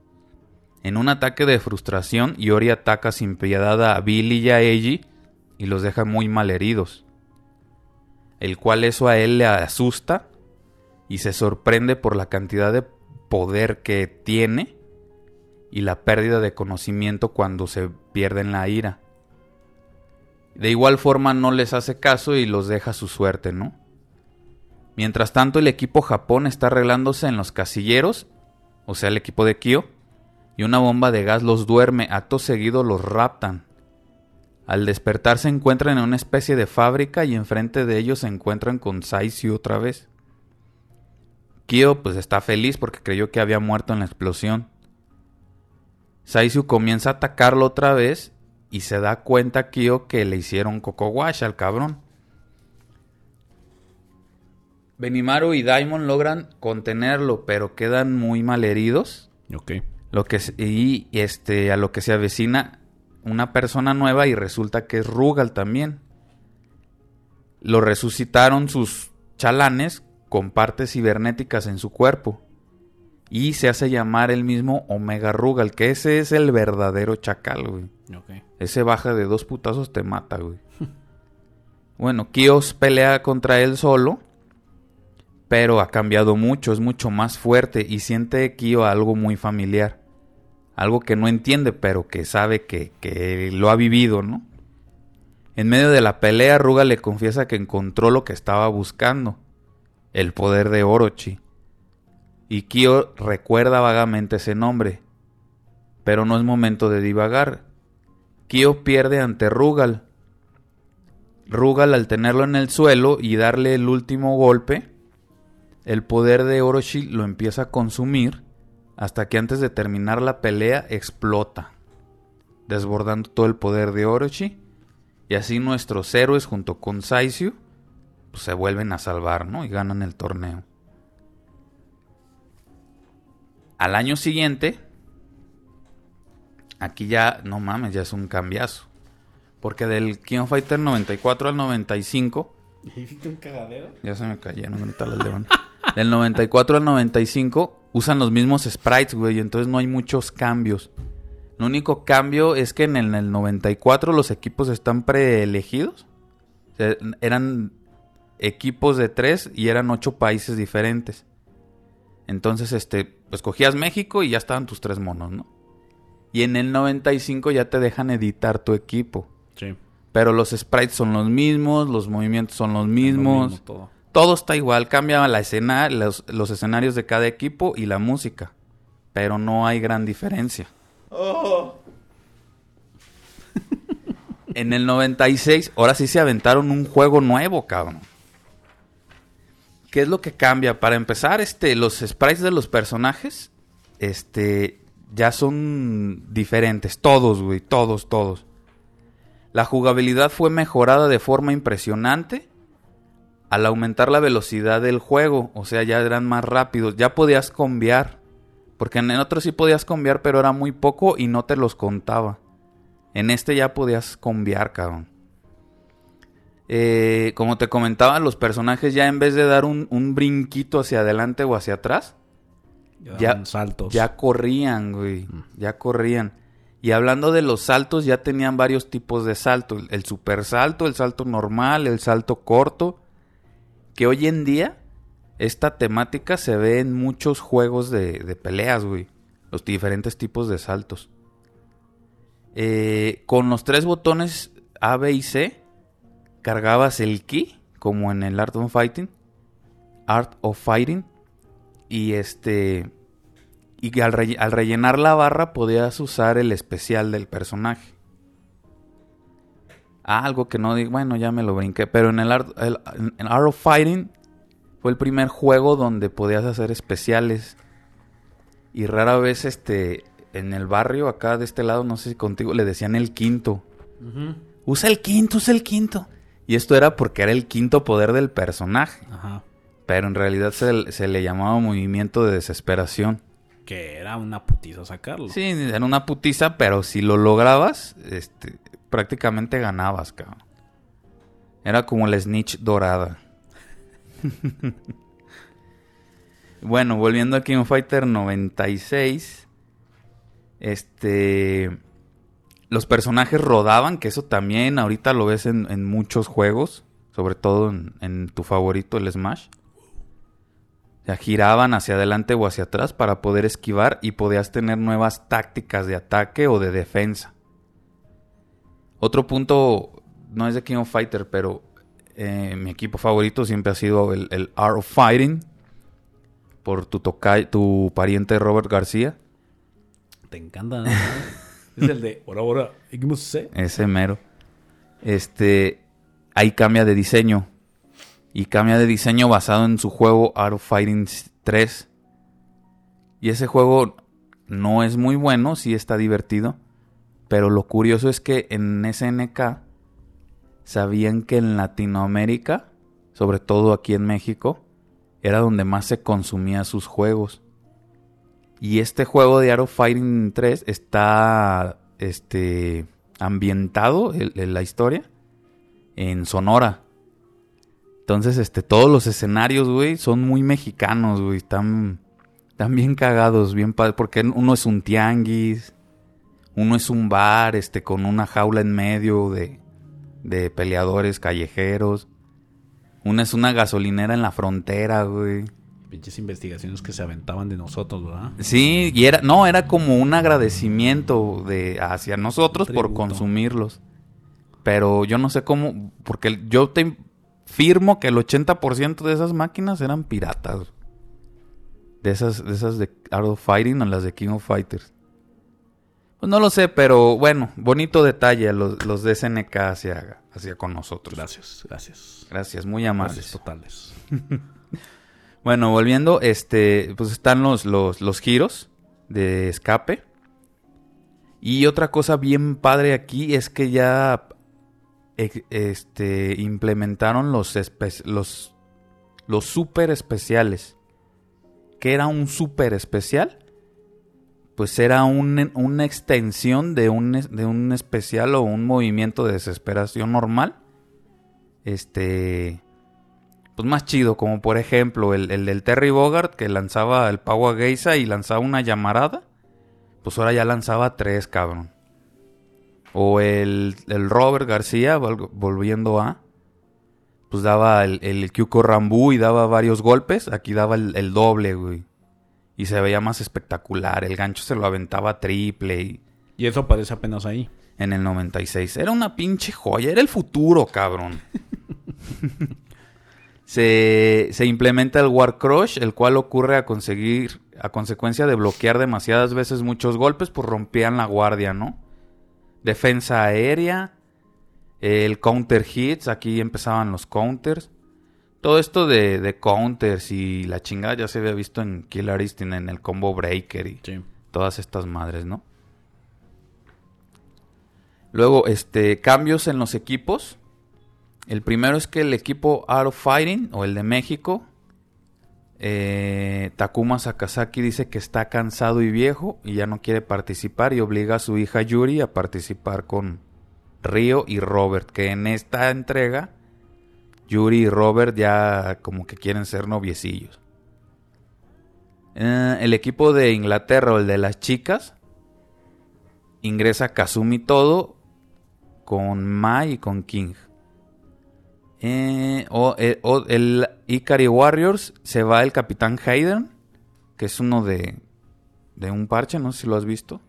Speaker 2: En un ataque de frustración, Yori ataca sin piedad a Billy y a Eiji y los deja muy mal heridos. El cual eso a él le asusta y se sorprende por la cantidad de poder que tiene y la pérdida de conocimiento cuando se pierde en la ira. De igual forma no les hace caso y los deja su suerte, ¿no? Mientras tanto el equipo Japón está arreglándose en los casilleros, o sea el equipo de Kyo, y una bomba de gas los duerme, acto seguido los raptan. Al despertar se encuentran en una especie de fábrica y enfrente de ellos se encuentran con Saisyu otra vez. Kyo pues está feliz porque creyó que había muerto en la explosión. Saisyu comienza a atacarlo otra vez y se da cuenta Kyo que le hicieron coco wash al cabrón. Benimaru y Daimon logran contenerlo, pero quedan muy mal heridos.
Speaker 1: Ok.
Speaker 2: Lo que, y este, a lo que se avecina una persona nueva y resulta que es Rugal también. Lo resucitaron sus chalanes con partes cibernéticas en su cuerpo. Y se hace llamar el mismo Omega Rugal, que ese es el verdadero chacal, güey.
Speaker 1: Okay.
Speaker 2: Ese baja de dos putazos te mata, güey. bueno, Kios pelea contra él solo pero ha cambiado mucho, es mucho más fuerte y siente Kyo algo muy familiar algo que no entiende, pero que sabe que, lo ha vivido, ¿no? En medio de la pelea, Ruga le confiesa que encontró lo que estaba buscando, el poder de Orochi. Y Kyo recuerda vagamente ese nombre, pero no es momento de divagar. Kyo pierde ante Rugal. Rugal al tenerlo en el suelo y darle el último golpe, el poder de Orochi lo empieza a consumir hasta que antes de terminar la pelea explota, desbordando todo el poder de Orochi, y así nuestros héroes junto con Saisyu pues, se vuelven a salvar, ¿no? Y ganan el torneo. Al año siguiente, Aquí ya, no mames, ya es un cambiazo. Porque del King of Fighter 94 al 95.
Speaker 1: ¿Hiciste un cagadero?
Speaker 2: Ya se me cayeron ahorita las leones. Del 94 al 95 usan los mismos sprites, güey. Entonces no hay muchos cambios. Lo único cambio es que en el, en el 94 los equipos están preelegidos. O sea, eran equipos de tres y eran ocho países diferentes. Entonces, este, pues cogías México y ya estaban tus tres monos, ¿no? Y en el 95 ya te dejan editar tu equipo.
Speaker 1: Sí.
Speaker 2: Pero los sprites son los mismos, los movimientos son los
Speaker 1: Lo
Speaker 2: mismos.
Speaker 1: mismo todo.
Speaker 2: Todo está igual, cambia la escena, los, los escenarios de cada equipo y la música. Pero no hay gran diferencia. En el 96, ahora sí se aventaron un juego nuevo, cabrón. ¿Qué es lo que cambia? Para empezar, este, los sprites de los personajes, este, ya son diferentes. Todos, güey, todos, todos. La jugabilidad fue mejorada de forma impresionante al aumentar la velocidad del juego. O sea, ya eran más rápidos. Ya podías cambiar. Porque en el otro sí podías cambiar, pero era muy poco y no te los contaba. En este ya podías cambiar, cabrón. Eh, como te comentaba, los personajes ya en vez de dar un, un brinquito hacia adelante o hacia atrás,
Speaker 1: Ya, saltos.
Speaker 2: ya corrían, güey.
Speaker 1: Mm.
Speaker 2: Ya corrían. Y hablando de los saltos, ya tenían varios tipos de salto. El, el super salto, el salto normal, el salto corto. Que hoy en día, esta temática se ve en muchos juegos de, de peleas, güey. Los diferentes tipos de saltos. Eh, con los tres botones A, B y C, cargabas el ki, como en el Art of Fighting. Art of Fighting. Y este. Y al, relle- al rellenar la barra podías usar el especial del personaje. Ah, algo que no digo, bueno, ya me lo brinqué. Pero en el, Art, el- en Art of Fighting fue el primer juego donde podías hacer especiales. Y rara vez, este, en el barrio acá de este lado, no sé si contigo, le decían el quinto. Usa el quinto, usa el quinto. Y esto era porque era el quinto poder del personaje.
Speaker 1: Ajá.
Speaker 2: Pero en realidad se, se le llamaba movimiento de desesperación.
Speaker 1: Que era una putiza sacarlo.
Speaker 2: Sí, era una putiza, pero si lo lograbas, este, prácticamente ganabas, cabrón. Era como la snitch dorada. bueno, volviendo a King Fighter 96. Este. Los personajes rodaban, que eso también ahorita lo ves en, muchos juegos. Sobre todo en, en tu favorito, el Smash. Sea, giraban hacia adelante o hacia atrás para poder esquivar y podías tener nuevas tácticas de ataque o de defensa. Otro punto, no es de King of Fighter, pero eh, mi equipo favorito siempre ha sido el, el Art of Fighting. Por tu, toca tu pariente Robert García.
Speaker 1: Te encanta. ¿no? es el de. ¿Cómo se?
Speaker 2: Ese mero. Este. Ahí cambia de diseño. Y cambia de diseño basado en su juego Art of Fighting 3. Y ese juego no es muy bueno, sí está divertido. Pero lo curioso es que en SNK sabían que en Latinoamérica, sobre todo aquí en México, era donde más se consumía sus juegos. Y este juego de Art of Fighting 3 está este, ambientado, el- la historia, en Sonora. Entonces, este, todos los escenarios, güey, son muy mexicanos, güey. Están, están bien cagados, bien padres. Porque uno es un tianguis, uno es un bar, este, con una jaula en medio de, de peleadores callejeros. Una es una gasolinera en la frontera, güey.
Speaker 1: Pinches investigaciones que se aventaban de nosotros, ¿verdad?
Speaker 2: Sí, y era, no, era como un agradecimiento de hacia nosotros por consumirlos. Pero yo no sé cómo, porque yo te firmo que el 80% de esas máquinas eran piratas. De esas, de esas de Art of Fighting o las de King of Fighters. Pues no lo sé, pero bueno, bonito detalle los, los de SNK hacia, hacia con nosotros.
Speaker 1: Gracias, gracias.
Speaker 2: Gracias, muy
Speaker 1: Gracias
Speaker 2: amables.
Speaker 1: totales.
Speaker 2: Bueno, volviendo, este, pues están los, los, los giros de escape. Y otra cosa bien padre aquí es que ya este, implementaron los, los, los super especiales. ¿Qué era un super especial? Pues era un- una extensión de un, de un especial o un movimiento de desesperación normal. Este, pues más chido, como por ejemplo el, el del Terry Bogart que lanzaba el Pau Geisa y lanzaba una llamarada. Pues ahora ya lanzaba tres, cabrón. O el, el Robert García, vol- volviendo a. Pues daba el, el Kyuko Rambu y daba varios golpes. Aquí daba el, el doble, güey. Y se veía más espectacular. El gancho se lo aventaba triple y
Speaker 1: Y eso aparece apenas ahí.
Speaker 2: en el 96. Era una pinche joya. Era el futuro, cabrón. se, se implementa el War Crush, el cual ocurre a conseguir, a consecuencia de bloquear demasiadas veces muchos golpes, pues rompían la guardia, ¿no? Defensa aérea, el counter hits, aquí empezaban los counters. Todo esto de, de counters y la chingada ya se había visto en Killer Instinct, en el combo breaker y
Speaker 1: Sí.
Speaker 2: todas estas madres, ¿no? Luego, este, cambios en los equipos. El primero es que el equipo Art of Fighting, o el de México, eh, Takuma Sakazaki dice que está cansado y viejo y ya no quiere participar y obliga a su hija Yuri a participar con Ryo y Robert, que en esta entrega Yuri y Robert ya como que quieren ser noviecillos. Eh, el equipo de Inglaterra, o el de las chicas, ingresa Kazumi Todo con Mai y con King. Eh, o, eh, o el Ikari Warriors se va el Capitán Hayden, que es uno de, de un parche, no sé si lo has visto.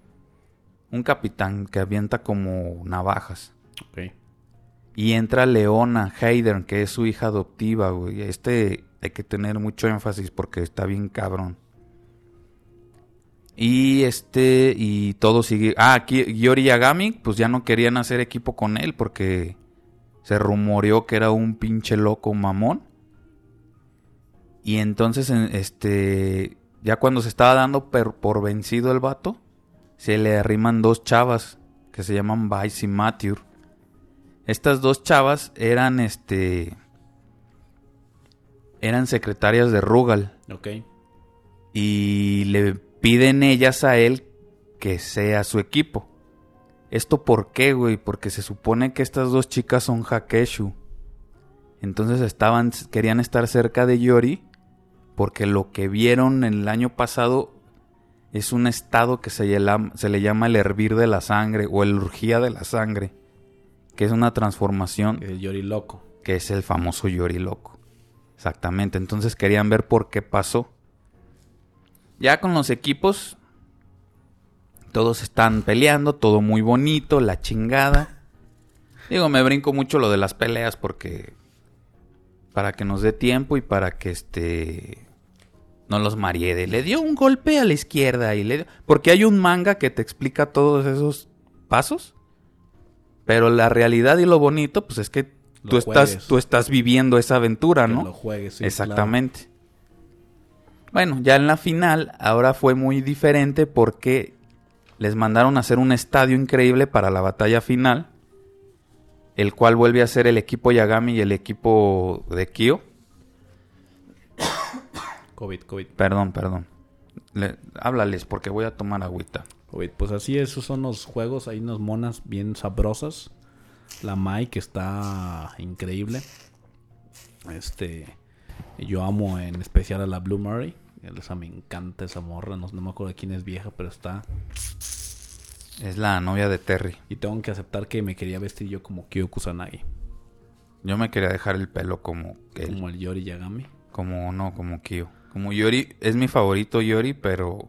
Speaker 2: Un capitán que avienta como navajas.
Speaker 1: Ok.
Speaker 2: Y entra Leona Hayden, que es su hija adoptiva, güey. Este hay que tener mucho énfasis porque está bien cabrón. Y este, y todo sigue. Ah, aquí Yori Yagami, pues ya no querían hacer equipo con él porque se rumoreó que era un pinche loco mamón. Y entonces, en- este, ya cuando se estaba dando por vencido el vato, se le arriman dos chavas que se llaman Vice y Matthew. Estas dos chavas eran, este, eran secretarias de Rugal
Speaker 1: Ok.
Speaker 2: y le piden ellas a él que sea su equipo. ¿Esto por qué, güey? Porque se supone que estas dos chicas son Hakeshu. Entonces estaban, querían estar cerca de Yori porque lo que vieron en el año pasado es un estado que se, llama- se le llama el hervir de la sangre o el urgía de la sangre, que es una transformación
Speaker 1: El Yori loco.
Speaker 2: que es el famoso Yori loco. Exactamente, entonces querían ver por qué pasó. Ya con los equipos, todos están peleando, todo muy bonito, la chingada. Digo, me brinco mucho lo de las peleas porque para que nos dé tiempo y para que este no los mariede. Le dio un golpe a la izquierda y le porque hay un manga que te explica todos esos pasos. Pero la realidad y lo bonito, pues es que
Speaker 1: Lo
Speaker 2: tú estás, tú estás viviendo esa aventura,
Speaker 1: Que
Speaker 2: ¿no?
Speaker 1: lo juegues, sí,
Speaker 2: Exactamente. Bueno, ya en la final, ahora fue muy diferente porque les mandaron a hacer un estadio increíble para la batalla final, el cual vuelve a ser el equipo Yagami y el equipo de Kyo.
Speaker 1: COVID, COVID,
Speaker 2: Perdón, perdón. Le- háblales porque voy a tomar agüita.
Speaker 1: Pues así, esos son los juegos. Hay unas monas bien sabrosas. La Mai, que está increíble. Este. Yo amo en especial a la Blue Murray. Esa me encanta esa morra. No, no me acuerdo de quién es vieja, pero está.
Speaker 2: Es la novia de Terry.
Speaker 1: Y tengo que aceptar que me quería vestir yo como Kyo Kusanagi.
Speaker 2: Yo me quería dejar el pelo como él.
Speaker 1: Como el Yori Yagami.
Speaker 2: Como no, como Kyo. Como Yori, es mi favorito Yori, pero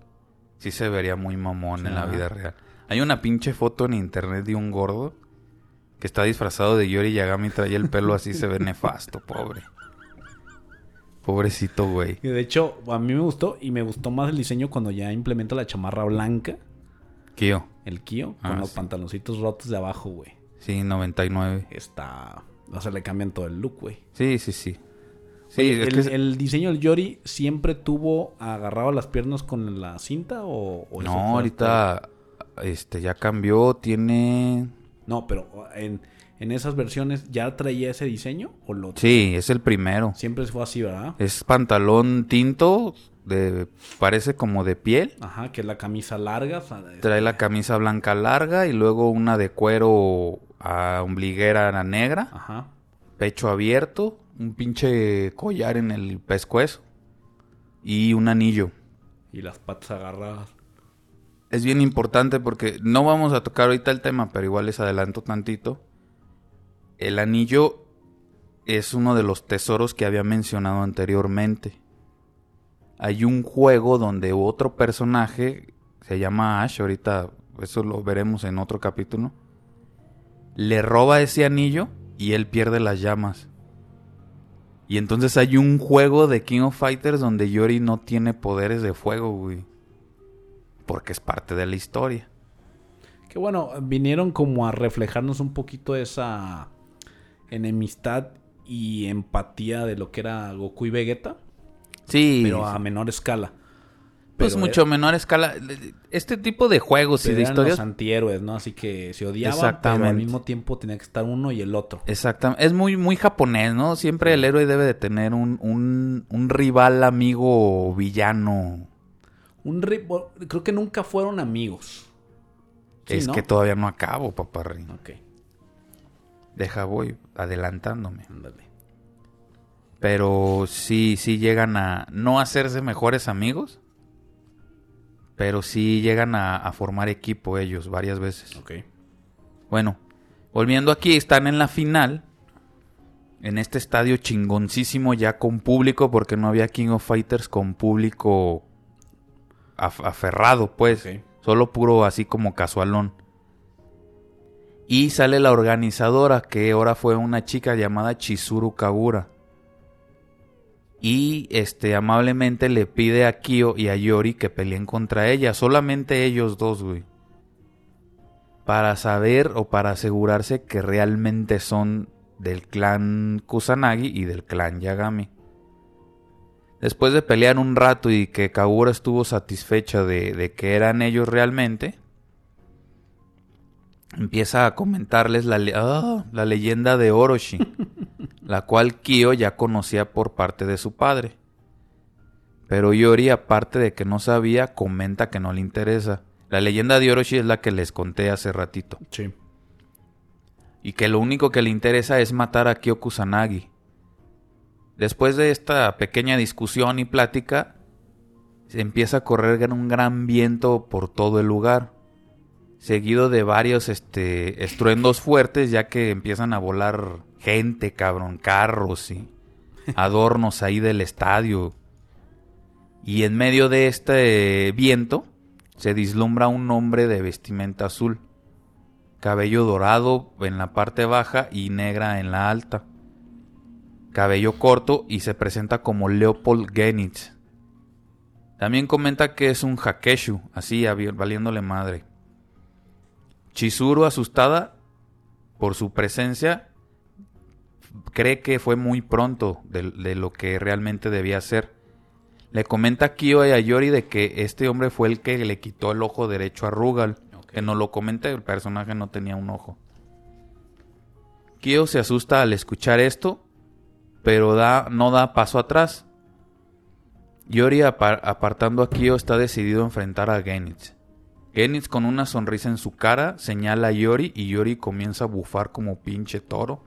Speaker 2: sí se vería muy mamón en la vida real. Hay una pinche foto en internet de un gordo que está disfrazado de Yori Yagami y trae el pelo así, se ve nefasto, pobre. Pobrecito, güey.
Speaker 1: Y de hecho, a mí me gustó. Y me gustó más el diseño cuando ya implementa la chamarra blanca.
Speaker 2: Kyo.
Speaker 1: El. Con
Speaker 2: Ah,
Speaker 1: los
Speaker 2: sí.
Speaker 1: pantaloncitos rotos de abajo, güey.
Speaker 2: Sí, 99.
Speaker 1: Está. O sea, le cambian todo el look, güey.
Speaker 2: Sí, sí, sí. Sí,
Speaker 1: Oye, el,
Speaker 2: que es-
Speaker 1: el diseño del Yori siempre tuvo agarrado las piernas con la cinta o, o
Speaker 2: No, ahorita este ya cambió, tiene
Speaker 1: No, pero en, en esas versiones ya traía ese diseño o lo
Speaker 2: Sí, es el primero.
Speaker 1: siempre fue así, ¿verdad?
Speaker 2: Es pantalón tinto, de, parece como de piel.
Speaker 1: Ajá, que es la camisa larga. o sea,
Speaker 2: Trae la camisa blanca larga y luego una de cuero a ombliguera negra,
Speaker 1: Ajá.
Speaker 2: pecho abierto, un pinche collar en el pescuezo y un anillo.
Speaker 1: Y las patas agarradas.
Speaker 2: Es bien importante porque no vamos a tocar ahorita el tema, pero igual les adelanto tantito. El anillo es uno de los tesoros que había mencionado anteriormente. Hay un juego donde otro personaje, se llama Ash, ahorita eso lo veremos en otro capítulo, le roba ese anillo y él pierde las llamas. Y entonces hay un juego de King of Fighters donde Yori no tiene poderes de fuego, güey. Porque es parte de la historia.
Speaker 1: Que bueno, vinieron como a reflejarnos un poquito esa enemistad y empatía de lo que era Goku y Vegeta,
Speaker 2: Sí,
Speaker 1: pero a menor escala.
Speaker 2: Pues mucho menor escala. Este tipo de juegos y de historias.
Speaker 1: los antihéroes, ¿no? Así que se odiaban, pero al
Speaker 2: Exactamente.
Speaker 1: mismo tiempo tenía que estar uno y el otro.
Speaker 2: Exactamente. Es muy, muy japonés, ¿no? Siempre el héroe debe de tener un, un, un rival, amigo villano.
Speaker 1: Un ri- bueno, creo que nunca fueron amigos. Sí,
Speaker 2: es
Speaker 1: ¿no?
Speaker 2: que todavía no acabo, paparrín.
Speaker 1: Ok,
Speaker 2: Deja, voy adelantándome.
Speaker 1: ándale.
Speaker 2: Pero sí, sí llegan a no hacerse mejores amigos. Pero sí llegan a, a formar equipo ellos varias veces.
Speaker 1: Ok.
Speaker 2: Bueno, volviendo aquí, están en la final. En este estadio chingoncísimo ya con público, porque no había King of Fighters con público af- aferrado, pues. Solo puro así como casualón. Y sale la organizadora, que ahora fue una chica llamada Chizuru Kagura. Y este amablemente le pide a Kyo y a Yori que peleen contra ella. Solamente ellos dos, güey. Para saber o para asegurarse que realmente son del clan Kusanagi y del clan Yagami. Después de pelear un rato y que Kagura estuvo satisfecha de, de que eran ellos realmente, empieza a comentarles la, le- ah, la leyenda de Orochi, la cual Kyo ya conocía por parte de su padre. Pero Yori, aparte de que no sabía, comenta que no le interesa. La leyenda de Orochi es la que les conté hace ratito.
Speaker 1: Sí.
Speaker 2: Y que lo único que le interesa es matar a Kyo Kusanagi. Después de esta pequeña discusión y plática, se empieza a correr un gran viento por todo el lugar, seguido de varios este, estruendos fuertes, ya que empiezan a volar gente, cabrón, carros y adornos ahí del estadio. Y en medio de este viento se vislumbra un hombre de vestimenta azul, cabello dorado en la parte baja y negra en la alta cabello corto y se presenta como Leopold Genitz. También comenta que es un Hakeshu, así valiéndole madre. Chizuru, asustada por su presencia, cree que fue muy pronto de, de lo que realmente debía ser. Le comenta a Kyo y a Yori de que este hombre fue el que le quitó el ojo derecho a Rugal. Que no lo comenté, el personaje no tenía un ojo. Kyo se asusta al escuchar esto, pero da, no da paso atrás. Yori apar- apartando a Kyo está decidido a enfrentar a Genitz. Genitz con una sonrisa en su cara señala a Yori y Yori comienza a bufar como pinche toro.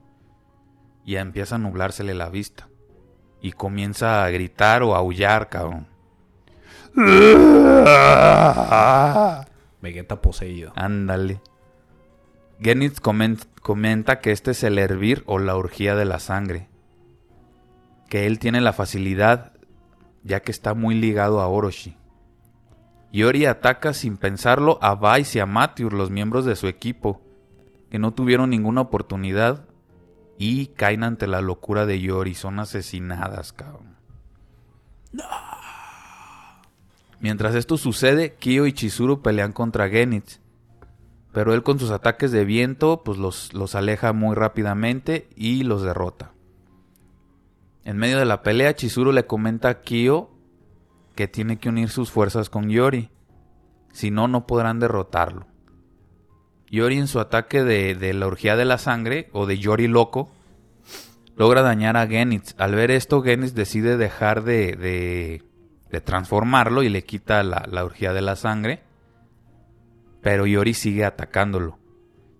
Speaker 2: Y empieza a nublársele la vista. Y comienza a gritar o a aullar, cabrón.
Speaker 1: Vegeta poseído.
Speaker 2: Ándale. Genitz comen- comenta que este es el hervir o la orgía de la sangre. Que él tiene la facilidad ya que está muy ligado a Orochi. Yori ataca sin pensarlo a Vice y a Mature, los miembros de su equipo, que no tuvieron ninguna oportunidad y caen ante la locura de Yori, son asesinadas, cabrón. Mientras esto sucede, Kyo y Chizuru pelean contra Genitz. Pero él con sus ataques de viento pues los, los aleja muy rápidamente y los derrota. En medio de la pelea, Chizuru le comenta a Kyo que tiene que unir sus fuerzas con Yori. Si no, no podrán derrotarlo. Yori en su ataque de, de la orgía de la sangre o de Yori loco logra dañar a Genitz. Al ver esto, Genitz decide dejar de, de, de transformarlo y le quita la, la orgía de la sangre. Pero Yori sigue atacándolo.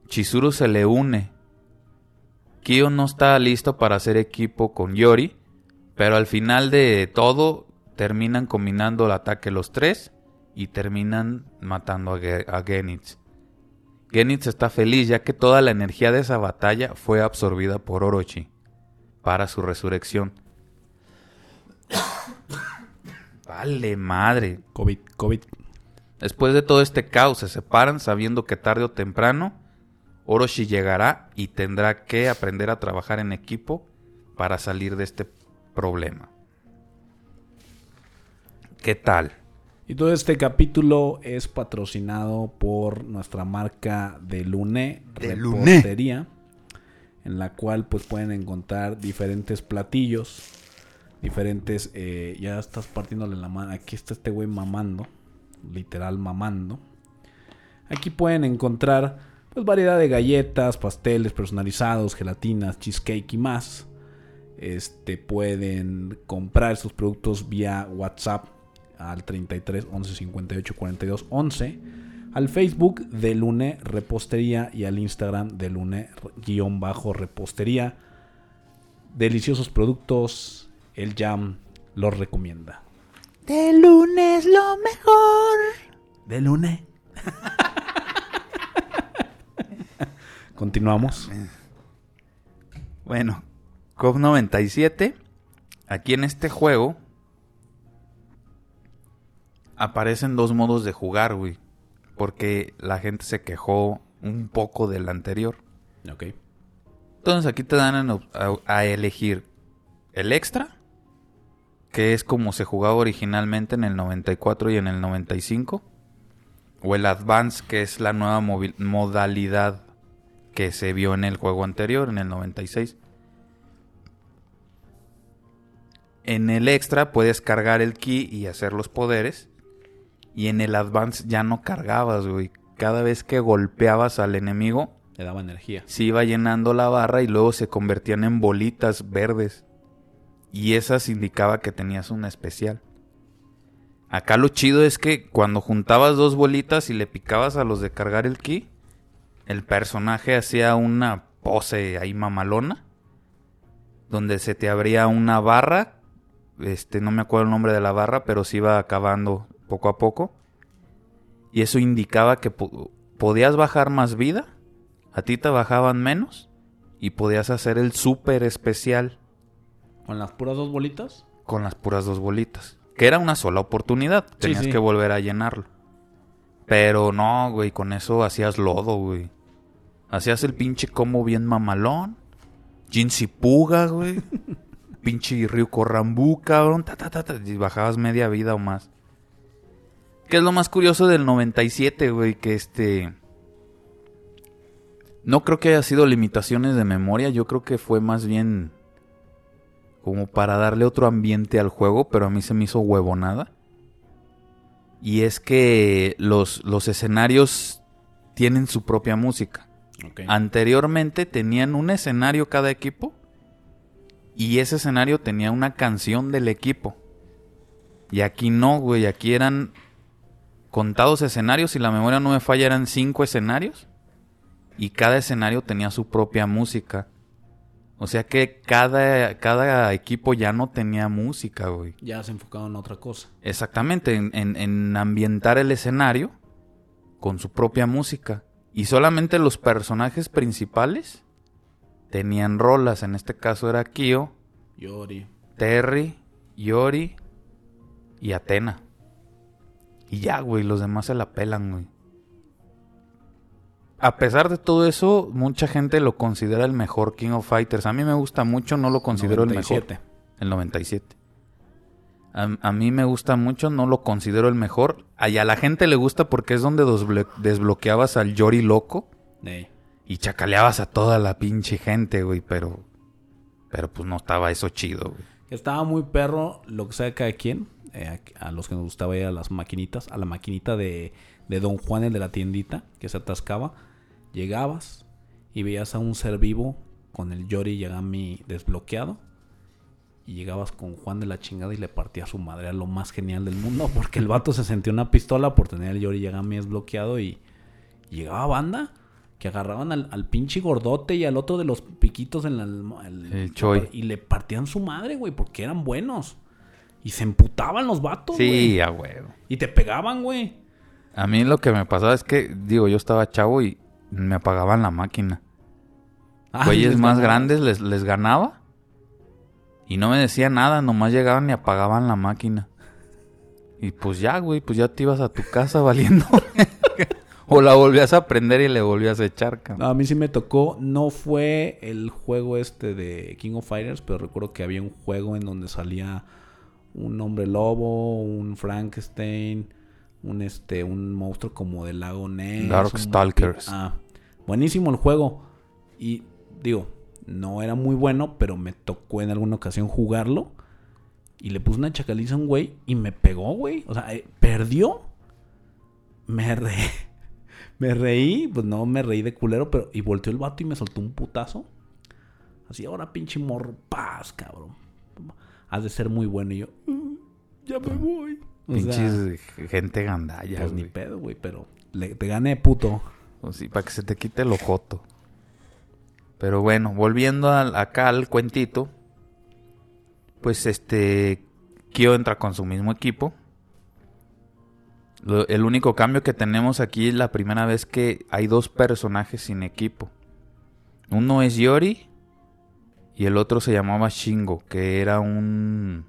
Speaker 2: Chizuru se le une. Kyo no está listo para hacer equipo con Yori, pero al final de todo terminan combinando el ataque los tres y terminan matando a, Ge- a Genitz. Genitz está feliz ya que toda la energía de esa batalla fue absorbida por Orochi para su resurrección. vale madre.
Speaker 1: COVID, COVID.
Speaker 2: Después de todo este caos se separan sabiendo que tarde o temprano Orochi llegará y tendrá que aprender a trabajar en equipo para salir de este problema. ¿Qué tal?
Speaker 1: Y todo este capítulo es patrocinado por nuestra marca de Lune,
Speaker 2: De
Speaker 1: repostería, en la cual pues pueden encontrar diferentes platillos, diferentes, eh, ya estás partiéndole la mano, aquí está este güey mamando, literal mamando. Aquí pueden encontrar pues variedad de galletas, pasteles personalizados, gelatinas, cheesecake y más. Este pueden comprar sus productos vía WhatsApp al 33 11 58 42 11 al Facebook de Lune Repostería y al Instagram de Lune guion bajo repostería. Deliciosos productos, el Jam los recomienda.
Speaker 2: De lunes lo mejor.
Speaker 1: De Lune. Continuamos.
Speaker 2: Bueno, COP97. Aquí en este juego aparecen dos modos de jugar, güey. Porque la gente se quejó un poco del anterior.
Speaker 1: Ok.
Speaker 2: Entonces aquí te dan a, a elegir el extra, que es como se jugaba originalmente en el 94 y en el 95. O el advance, que es la nueva modalidad que se vio en el juego anterior, en el 96. En el extra puedes cargar el ki y hacer los poderes. Y en el advance ya no cargabas, güey. Cada vez que golpeabas al enemigo,
Speaker 1: Le daba energía.
Speaker 2: se iba llenando la barra y luego se convertían en bolitas verdes. Y esas indicaba que tenías una especial. Acá lo chido es que cuando juntabas dos bolitas y le picabas a los de cargar el ki, el personaje hacía una pose ahí mamalona. Donde se te abría una barra. Este, no me acuerdo el nombre de la barra, pero se iba acabando poco a poco. Y eso indicaba que po- podías bajar más vida. A ti te bajaban menos. Y podías hacer el súper especial
Speaker 1: ¿Con las puras dos bolitas?
Speaker 2: con las puras dos bolitas. Que era una sola oportunidad. Tenías
Speaker 1: sí.
Speaker 2: que volver a llenarlo. Pero no, güey, con eso hacías lodo, güey. Hacías el pinche combo bien mamalón. Jinsi Puga, güey. pinche Ryuko Rambu, cabrón. Ta, ta, ta, ta, y bajabas media vida o más. ¿Qué es lo más curioso del 97, güey? Que este... No creo que haya sido limitaciones de memoria. Yo creo que fue más bien como para darle otro ambiente al juego, pero a mí se me hizo huevonada. Y es que los, los escenarios tienen su propia música. Anteriormente tenían un escenario cada equipo y ese escenario tenía una canción del equipo. Y aquí no, güey, aquí eran contados escenarios, si la memoria no me falla eran cinco escenarios y cada escenario tenía su propia música. O sea que cada, cada equipo ya no tenía música, güey.
Speaker 1: Ya se enfocado en otra cosa.
Speaker 2: Exactamente, en, en- en ambientar el escenario con su propia música. Y solamente los personajes principales tenían rolas. En este caso era Kyo,
Speaker 1: Yori.
Speaker 2: Terry, Yori y Atena. Y ya, güey, los demás se la pelan, güey. A pesar de todo eso, mucha gente lo considera el mejor King of Fighters. A mí me gusta mucho, no lo considero el
Speaker 1: 97.
Speaker 2: mejor. El 97. A, a mí me gusta mucho, no lo considero el mejor. Y a la gente le gusta porque es donde desblo- desbloqueabas al Yori loco y chacaleabas a toda la pinche gente, güey. Pero, pero pues no estaba eso chido, güey.
Speaker 1: Estaba muy perro lo que sea cada quien. Eh, a, a los que nos gustaba ir a las maquinitas. A la maquinita de, de Don Juan, el de la tiendita, que se atascaba. Llegabas y veías a un ser vivo con el Yori Yagami desbloqueado. Y llegabas con Juan de la chingada y le partía a su madre. Era lo más genial del mundo. Porque el vato se sentía una pistola por tener el Yori Yagami desbloqueado. Y, y llegaba banda que agarraban al, al pinche gordote y al otro de los piquitos en la... el-
Speaker 2: El Choi.
Speaker 1: Y le partían su madre, güey, porque eran buenos. Y se emputaban los vatos,
Speaker 2: Sí,
Speaker 1: güey.
Speaker 2: a huevo.
Speaker 1: Y te pegaban, güey.
Speaker 2: A mí lo que me pasaba es que, digo, yo estaba chavo y me apagaban la máquina. Güeyes más grandes les, les ganaba. Y no me decían nada, nomás llegaban y apagaban la máquina. Y pues ya, güey, pues ya te ibas a tu casa valiendo. o la volvías a prender y le volvías a echar, cabrón.
Speaker 1: No, a mí sí me tocó. No fue el juego este de King of Fighters, pero recuerdo que había un juego en donde salía un hombre lobo, un Frankenstein, un este, un monstruo como del lago Ness.
Speaker 2: Darkstalkers.
Speaker 1: Ah, buenísimo el juego. Y digo, no era muy bueno, pero me tocó en alguna ocasión jugarlo. Y le puse una chacaliza a un güey y me pegó, güey. O sea, eh, perdió. Me re... Me reí, pues no me reí de culero, pero. Y volteó el vato y me soltó un putazo. Así, ahora pinche morro, paz, cabrón. Has de ser muy bueno. Y yo, "Mm, ya me voy. O sea,
Speaker 2: Pinches gente gandalla,
Speaker 1: pues ni pedo, güey, pero le- te gané, puto.
Speaker 2: Pues sí, para que se te quite el ojoto. Pero bueno, volviendo al- acá al cuentito. Pues este. Kyo entra con su mismo equipo. Lo- el único cambio que tenemos aquí es la primera vez que hay dos personajes sin equipo. Uno es Yori. Y el otro se llamaba Shingo, que era un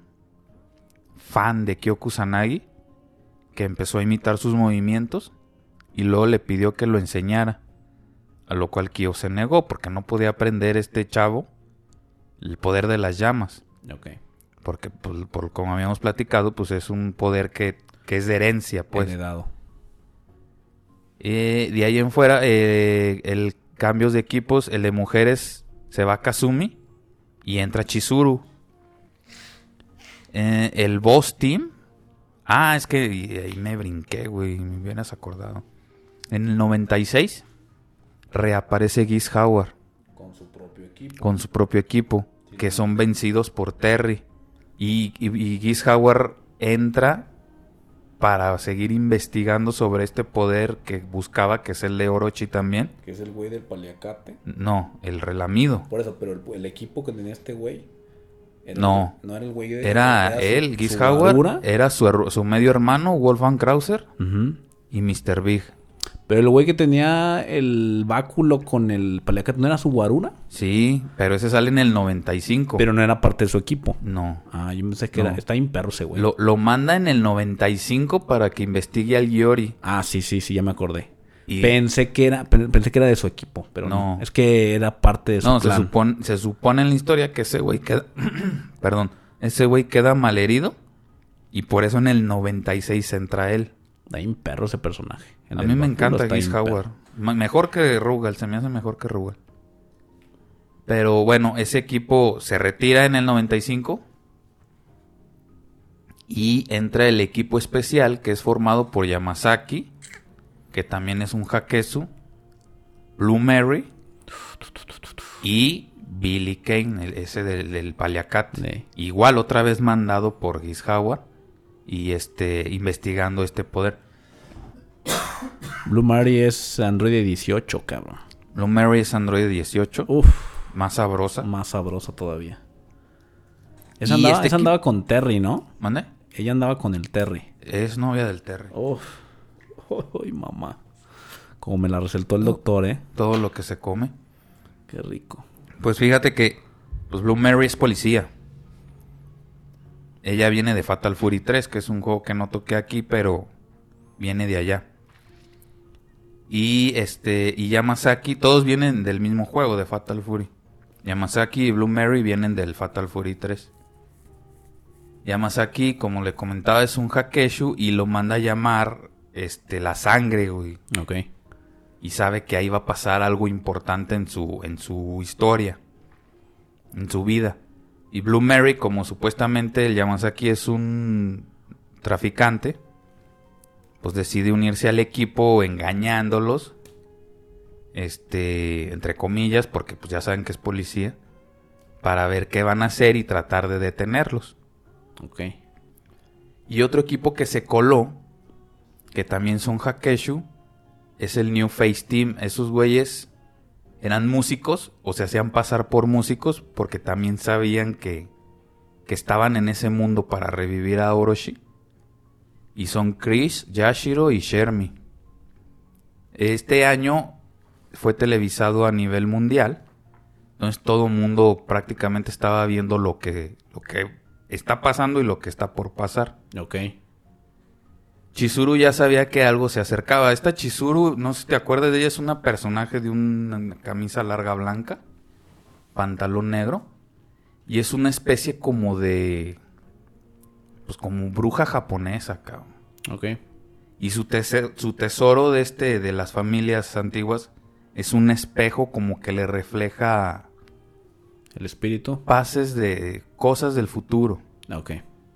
Speaker 2: fan de Kyo Kusanagi. Que empezó a imitar sus movimientos y luego le pidió que lo enseñara. A lo cual Kyo se negó porque no podía aprender este chavo el poder de las llamas.
Speaker 1: Ok.
Speaker 2: Porque, pues, por como habíamos platicado, pues es un poder que, que es de herencia, pues.
Speaker 1: Heredado.
Speaker 2: Eh, de ahí en fuera, eh, el cambios de equipos, el de mujeres se va a Kazumi y entra Chizuru. Eh, el boss team. Ah, es que ahí me brinqué, güey. Me hubieras acordado. En el 96 reaparece Giz Howard
Speaker 1: Con su propio equipo.
Speaker 2: con su propio equipo, que son vencidos por Terry. Y, y, y Giz Howard entra para seguir investigando sobre este poder que buscaba, que es el de Orochi también.
Speaker 1: Que es el güey del paliacate.
Speaker 2: No, el relamido.
Speaker 1: Por eso, pero el, el equipo que tenía este güey. era-
Speaker 2: No.
Speaker 1: No era el güey de.
Speaker 2: Era
Speaker 1: su-
Speaker 2: él, Giz. Howard, era su, su medio hermano, Wolfgang Krauser, y Mr. Big.
Speaker 1: Pero el güey que tenía el báculo con el paliacate, ¿no era su guarura?
Speaker 2: Sí, pero ese sale en el 95.
Speaker 1: Pero no era parte de su equipo.
Speaker 2: no.
Speaker 1: Ah, yo pensé que
Speaker 2: No.
Speaker 1: era. Está bien perro ese güey.
Speaker 2: Lo, lo manda en el 95 para que investigue al Yori.
Speaker 1: Ah, sí, sí, sí, ya me acordé.
Speaker 2: Y-
Speaker 1: Pensé que era, pe- pensé que era de su equipo, pero no.
Speaker 2: No.
Speaker 1: Es que era parte de su
Speaker 2: No, se supone, se supone en la historia que ese güey queda. perdón. Ese güey queda malherido. Y por eso en el 96 entra él.
Speaker 1: Está bien perro ese personaje.
Speaker 2: A mí me encanta Giz. Howard. Me- Mejor que Rugal, se me hace mejor que Rugal. Pero bueno, ese equipo se retira en el 95. Y entra el equipo especial que es formado por Yamazaki, que también es un Hakesu, Blue Mary y Billy Kane, el- ese del, del.
Speaker 1: Sí.
Speaker 2: Igual otra vez mandado por Giz Howard y este investigando este poder.
Speaker 1: Blue Mary es Android 18, cabrón.
Speaker 2: Blue Mary es Android 18,
Speaker 1: Uf,
Speaker 2: más sabrosa.
Speaker 1: más sabrosa todavía. Esa andaba,
Speaker 2: este
Speaker 1: esa andaba con Terry, ¿no?
Speaker 2: ¿Mande?
Speaker 1: Ella andaba con el Terry.
Speaker 2: Es novia del Terry.
Speaker 1: Uf. Uy, mamá. Como me la resaltó el doctor, ¿eh?
Speaker 2: Todo lo que se come.
Speaker 1: Qué rico.
Speaker 2: Pues fíjate que pues Blue Mary es policía. Ella viene de Fatal Fury 3, que es un juego que no toqué aquí, pero viene de allá. Y este y Yamazaki, todos vienen del mismo juego de Fatal Fury. Yamazaki y Blue Mary vienen del Fatal Fury 3. Yamazaki, como le comentaba, es un Hakeshu y lo manda a llamar este la sangre, güey
Speaker 1: Ok.
Speaker 2: y sabe que ahí va a pasar algo importante en su, en su historia, en su vida. Y Blue Mary, como supuestamente el Yamazaki es un traficante, pues decide unirse al equipo engañándolos, este, entre comillas, porque pues ya saben que es policía, para ver qué van a hacer y tratar de detenerlos.
Speaker 1: Ok.
Speaker 2: Y otro equipo que se coló, que también son Hakeshu, es el New Face Team. Esos güeyes eran músicos o se hacían pasar por músicos porque también sabían que, que estaban en ese mundo para revivir a Orochi. Y son Chris, Yashiro y Shermie. Este año fue televisado a nivel mundial. Entonces todo el mundo prácticamente estaba viendo lo que, lo que está pasando y lo que está por pasar.
Speaker 1: Ok.
Speaker 2: Chizuru ya sabía que algo se acercaba. Esta Chizuru, no sé si te acuerdas de ella, es una personaje de una camisa larga blanca, pantalón negro, y es una especie como de... Pues como bruja japonesa, cabrón.
Speaker 1: Ok.
Speaker 2: Y su, tese- su tesoro de este, de las familias antiguas, es un espejo como que le refleja
Speaker 1: El espíritu.
Speaker 2: pases de cosas del futuro.
Speaker 1: Ok.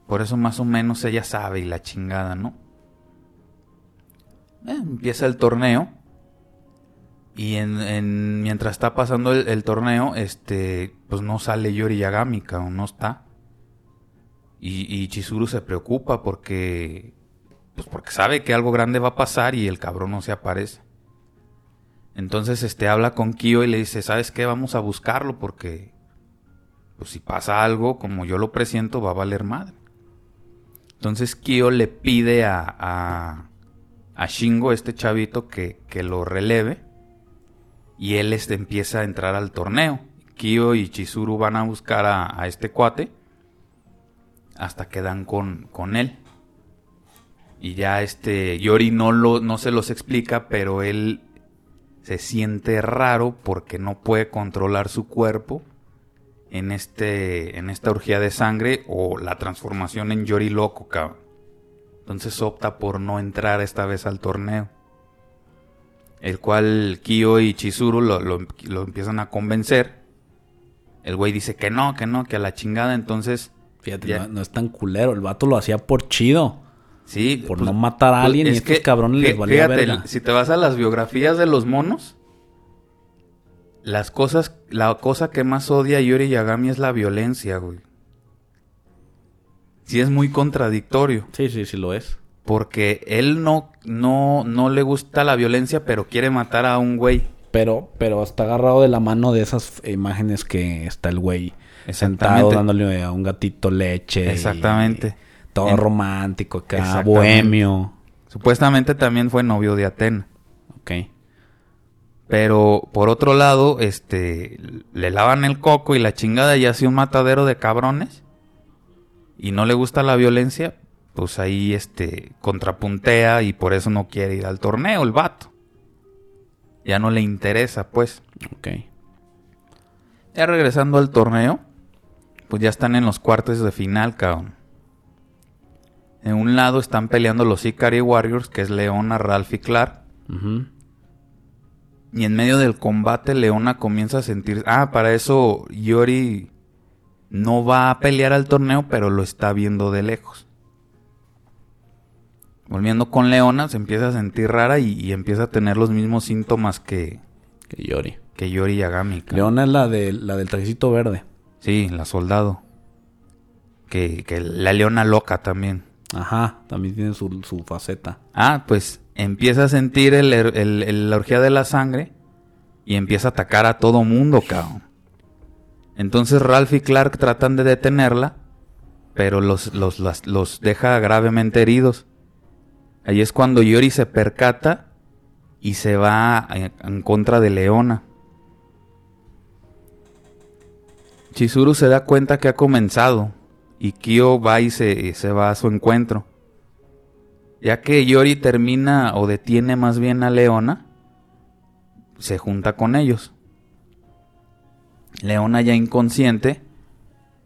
Speaker 2: Por eso más o menos ella sabe y la chingada, ¿no? Eh, empieza el torneo. Y en, en- mientras está pasando el, el torneo, este, pues no sale Yori Yagami, cabrón, no está. Y, Chizuru se preocupa porque, pues porque sabe que algo grande va a pasar y el cabrón no se aparece. Entonces, este, habla con Kyo y le dice, ¿sabes qué? Vamos a buscarlo porque, pues si pasa algo, como yo lo presiento, va a valer madre. Entonces Kyo le pide a, a, a Shingo, este chavito, que, que lo releve. Y él este, empieza a entrar al torneo. Kyo y Chizuru van a buscar a, a este cuate. Hasta que dan con, con él. Y ya este Yori no, lo, no se los explica, pero él se siente raro porque no puede controlar su cuerpo en este en esta orgía de sangre o la transformación en Yori loco, cabrón. Entonces opta por no entrar esta vez al torneo. El cual Kyo y Chizuru lo, lo- lo empiezan a convencer. El güey dice que no, que no, que a la chingada. Entonces,
Speaker 1: Fíjate, no, no es tan culero. El vato lo hacía por chido.
Speaker 2: sí.
Speaker 1: Por
Speaker 2: pues,
Speaker 1: no matar a
Speaker 2: pues,
Speaker 1: alguien y
Speaker 2: es
Speaker 1: estos
Speaker 2: que,
Speaker 1: cabrones les valía
Speaker 2: fíjate,
Speaker 1: verga.
Speaker 2: si te vas a las biografías de los monos, las cosas, la cosa que más odia Yori Yagami es la violencia, güey. Sí es muy contradictorio,
Speaker 1: Sí, sí, sí lo es.
Speaker 2: porque él no, no, no le gusta la violencia, pero quiere matar a un güey.
Speaker 1: Pero, pero está agarrado de la mano de esas imágenes que está el güey sentado dándole a un gatito leche. y
Speaker 2: Exactamente.
Speaker 1: todo
Speaker 2: En-
Speaker 1: romántico acá, bohemio.
Speaker 2: Supuestamente también fue novio de Atena.
Speaker 1: Ok.
Speaker 2: Pero por otro lado, este, le lavan el coco y la chingada y hace un matadero de cabrones. Y no le gusta la violencia, pues ahí este, contrapuntea y por eso no quiere ir al torneo el vato. Ya no le interesa, pues.
Speaker 1: Ok.
Speaker 2: Ya regresando al torneo, pues ya están en los cuartos de final, cabrón. En un lado están peleando los Ikari Warriors, que es Leona, Ralph y Clark. Y en medio del combate, Leona comienza a sentir. Ah, para eso Yori no va a pelear al torneo, pero lo está viendo de lejos. Volviendo con Leona, se empieza a sentir rara y, y empieza a tener los mismos síntomas que,
Speaker 1: Que Yori.
Speaker 2: que Yori Yagami.
Speaker 1: Leona es la, de, la del trajecito verde.
Speaker 2: Sí, la soldado. Que, que la leona loca también.
Speaker 1: Ajá, también tiene su, su faceta.
Speaker 2: Ah, pues empieza a sentir el, el- el- la orgía de la sangre y empieza a atacar a todo mundo, cabrón. Entonces Ralph y Clark tratan de detenerla, pero los, los, las- los deja gravemente heridos. Ahí es cuando Yori se percata y se va en, contra de Leona. Chizuru se da cuenta que ha comenzado y Kyo va y se, se va a su encuentro. Ya que Yori termina o detiene más bien a Leona, se junta con ellos. Leona ya inconsciente,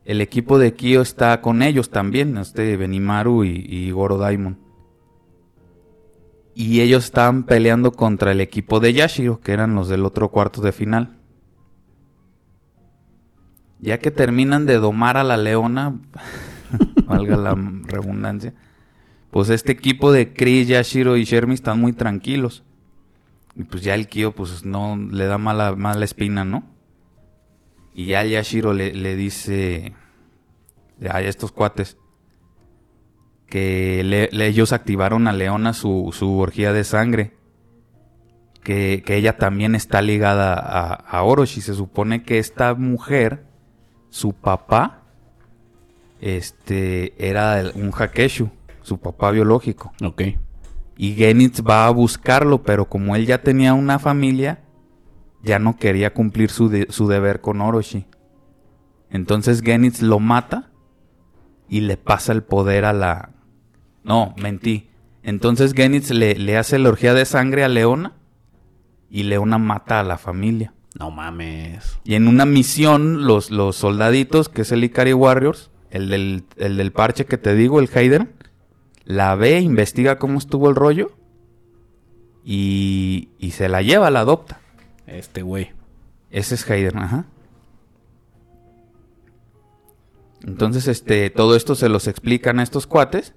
Speaker 2: el equipo de Kyo está con ellos también, este Benimaru y, y Goro Daimon. Y ellos estaban peleando contra el equipo de Yashiro, que eran los del otro cuarto de final. Ya que terminan de domar a la leona, valga la redundancia, pues este equipo de Chris, Yashiro y Shermie están muy tranquilos. Y pues ya el Kyo, pues no le da mala, mala espina, ¿no? Y ya Yashiro le, le dice a estos cuates que le- le- ellos activaron a Leona su, su orgía de sangre. Que, que ella también está ligada a, a Orochi. Se supone que esta mujer, su papá, este, era el- un Hakeshu, su papá biológico.
Speaker 1: Ok.
Speaker 2: Y Genitz va a buscarlo, pero como él ya tenía una familia, ya no quería cumplir su, de- su deber con Orochi. Entonces Genitz lo mata y le pasa el poder a la... No, mentí. Entonces Genitz le, le hace la orgía de sangre a Leona y Leona mata a la familia.
Speaker 1: No mames.
Speaker 2: Y en una misión, los, los soldaditos, que es el Ikari Warriors, el del, el del parche que te digo, el Hayden, la ve, investiga cómo estuvo el rollo y, y se la lleva, la adopta.
Speaker 1: Este güey.
Speaker 2: Ese es Hayden, ajá. Entonces, este, todo esto se los explican a estos cuates.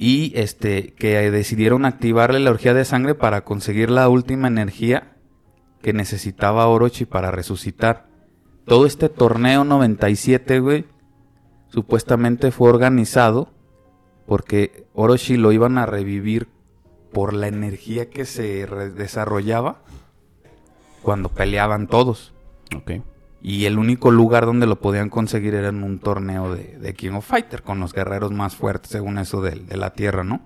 Speaker 2: Y este, que decidieron activarle la orgía de sangre para conseguir la última energía que necesitaba Orochi para resucitar. Todo este torneo 97, güey, supuestamente fue organizado porque Orochi lo iban a revivir por la energía que se desarrollaba cuando peleaban todos.
Speaker 1: Ok.
Speaker 2: Y el único lugar donde lo podían conseguir era en un torneo de, de King of Fighter, con los guerreros más fuertes, según eso de, de la tierra, ¿no?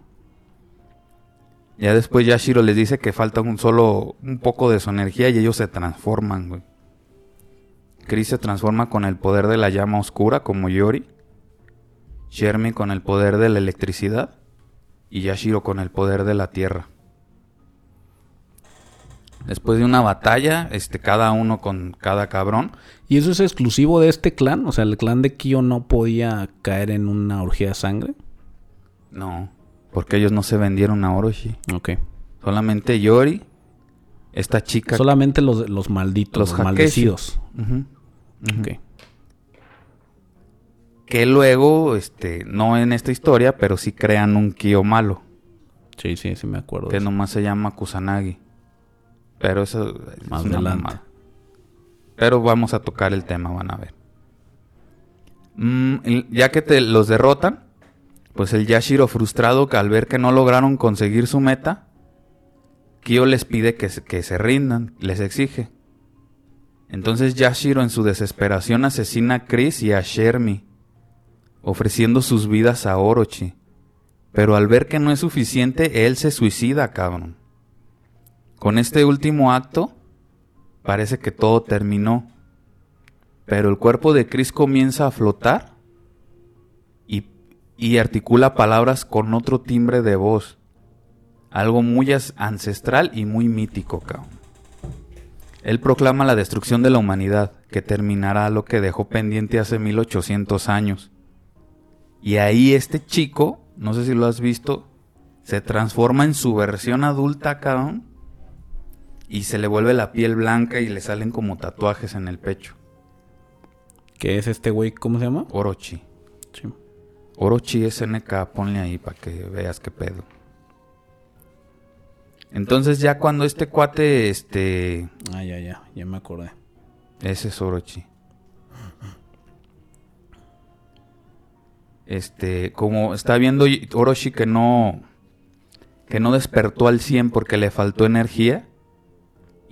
Speaker 2: Ya después Yashiro les dice que falta un solo, un poco de su energía y ellos se transforman, güey. Chris se transforma con el poder de la llama oscura, como Yori. Shermie con el poder de la electricidad. Y Yashiro con el poder de la tierra. Después de una batalla, este, cada uno con cada cabrón,
Speaker 1: ¿Y eso es exclusivo de este clan? O sea, el clan de Kyo no podía caer en una orgía de sangre.
Speaker 2: No, porque ellos no se vendieron a Orochi.
Speaker 1: Ok.
Speaker 2: Solamente Yori, esta chica.
Speaker 1: Solamente los, los malditos,
Speaker 2: Los
Speaker 1: maldecidos.
Speaker 2: Ujú, ujú.
Speaker 1: Ok.
Speaker 2: Que luego, este, no en esta historia, pero sí crean un Kyo malo.
Speaker 1: Sí, sí, sí me acuerdo.
Speaker 2: Que nomás se llama Kusanagi. Pero eso es
Speaker 1: Más
Speaker 2: una
Speaker 1: adelante.
Speaker 2: mamada. Pero vamos a tocar el tema, van a ver. Mm, ya que te los derrotan, pues el Yashiro frustrado que al ver que no lograron conseguir su meta, Kyo les pide que se, que se rindan, les exige. Entonces Yashiro en su desesperación asesina a Chris y a Shermie, ofreciendo sus vidas a Orochi. Pero al ver que no es suficiente, él se suicida, cabrón. Con este último acto, parece que todo terminó. Pero el cuerpo de Chris comienza a flotar y, articula palabras con otro timbre de voz. Algo muy ancestral y muy mítico, cabrón. Él proclama la destrucción de la humanidad, que terminará lo que dejó pendiente hace 1800 años. Y ahí este chico, no sé si lo has visto, se transforma en su versión adulta, cabrón. Y se le vuelve la piel blanca y le salen como tatuajes en el pecho.
Speaker 1: ¿Qué es este güey? ¿Cómo se llama?
Speaker 2: Orochi.
Speaker 1: Sí.
Speaker 2: Orochi SNK, ponle ahí para que veas qué pedo. Entonces ya cuando este cuate, este...
Speaker 1: Ah, ya, ya. Ya me acordé.
Speaker 2: Ese es Orochi. Este, como está viendo Orochi que no que no despertó al 100 porque le faltó energía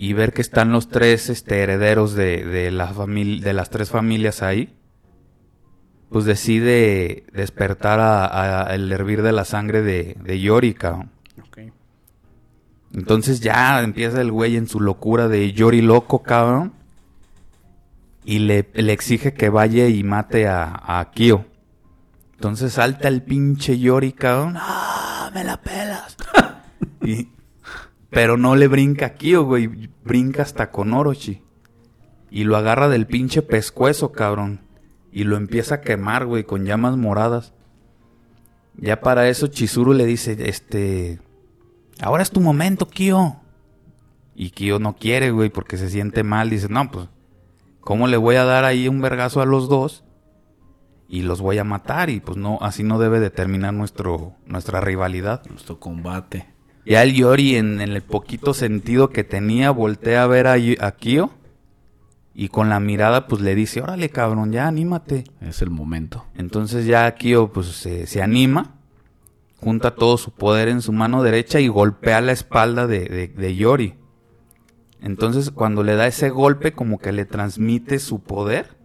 Speaker 2: y ver que están los tres este, herederos de, de la de las tres familias ahí, pues decide despertar a, a el hervir de la sangre de, de Yori, cabrón. Entonces ya empieza el güey en su locura de Yori loco, cabrón. Y le, le exige que vaya y mate a, a Kyo. Entonces salta el pinche Yori, cabrón. ¡Ah, me la pelas! y, pero no le brinca a Kyo, güey. Brinca hasta con Orochi. Y lo agarra del pinche pescuezo, cabrón. Y lo empieza a quemar, güey, con llamas moradas. Ya para eso Chizuru le dice, este... Ahora es tu momento, Kyo. Y Kyo no quiere, güey, porque se siente mal. Dice, no, pues, ¿cómo le voy a dar ahí un vergazo a los dos? Y los voy a matar. Y pues no, así no debe de terminar nuestro, nuestra rivalidad.
Speaker 1: Nuestro combate.
Speaker 2: Ya el Yori, en, en el poquito sentido que tenía, voltea a ver a, a Kyo. Y con la mirada, pues le dice: Órale, cabrón, ya anímate.
Speaker 1: Es el momento.
Speaker 2: Entonces ya Kyo, pues se, se anima. Junta todo su poder en su mano derecha y golpea la espalda de, de- de Yori. Entonces, cuando le da ese golpe, como que le transmite su poder.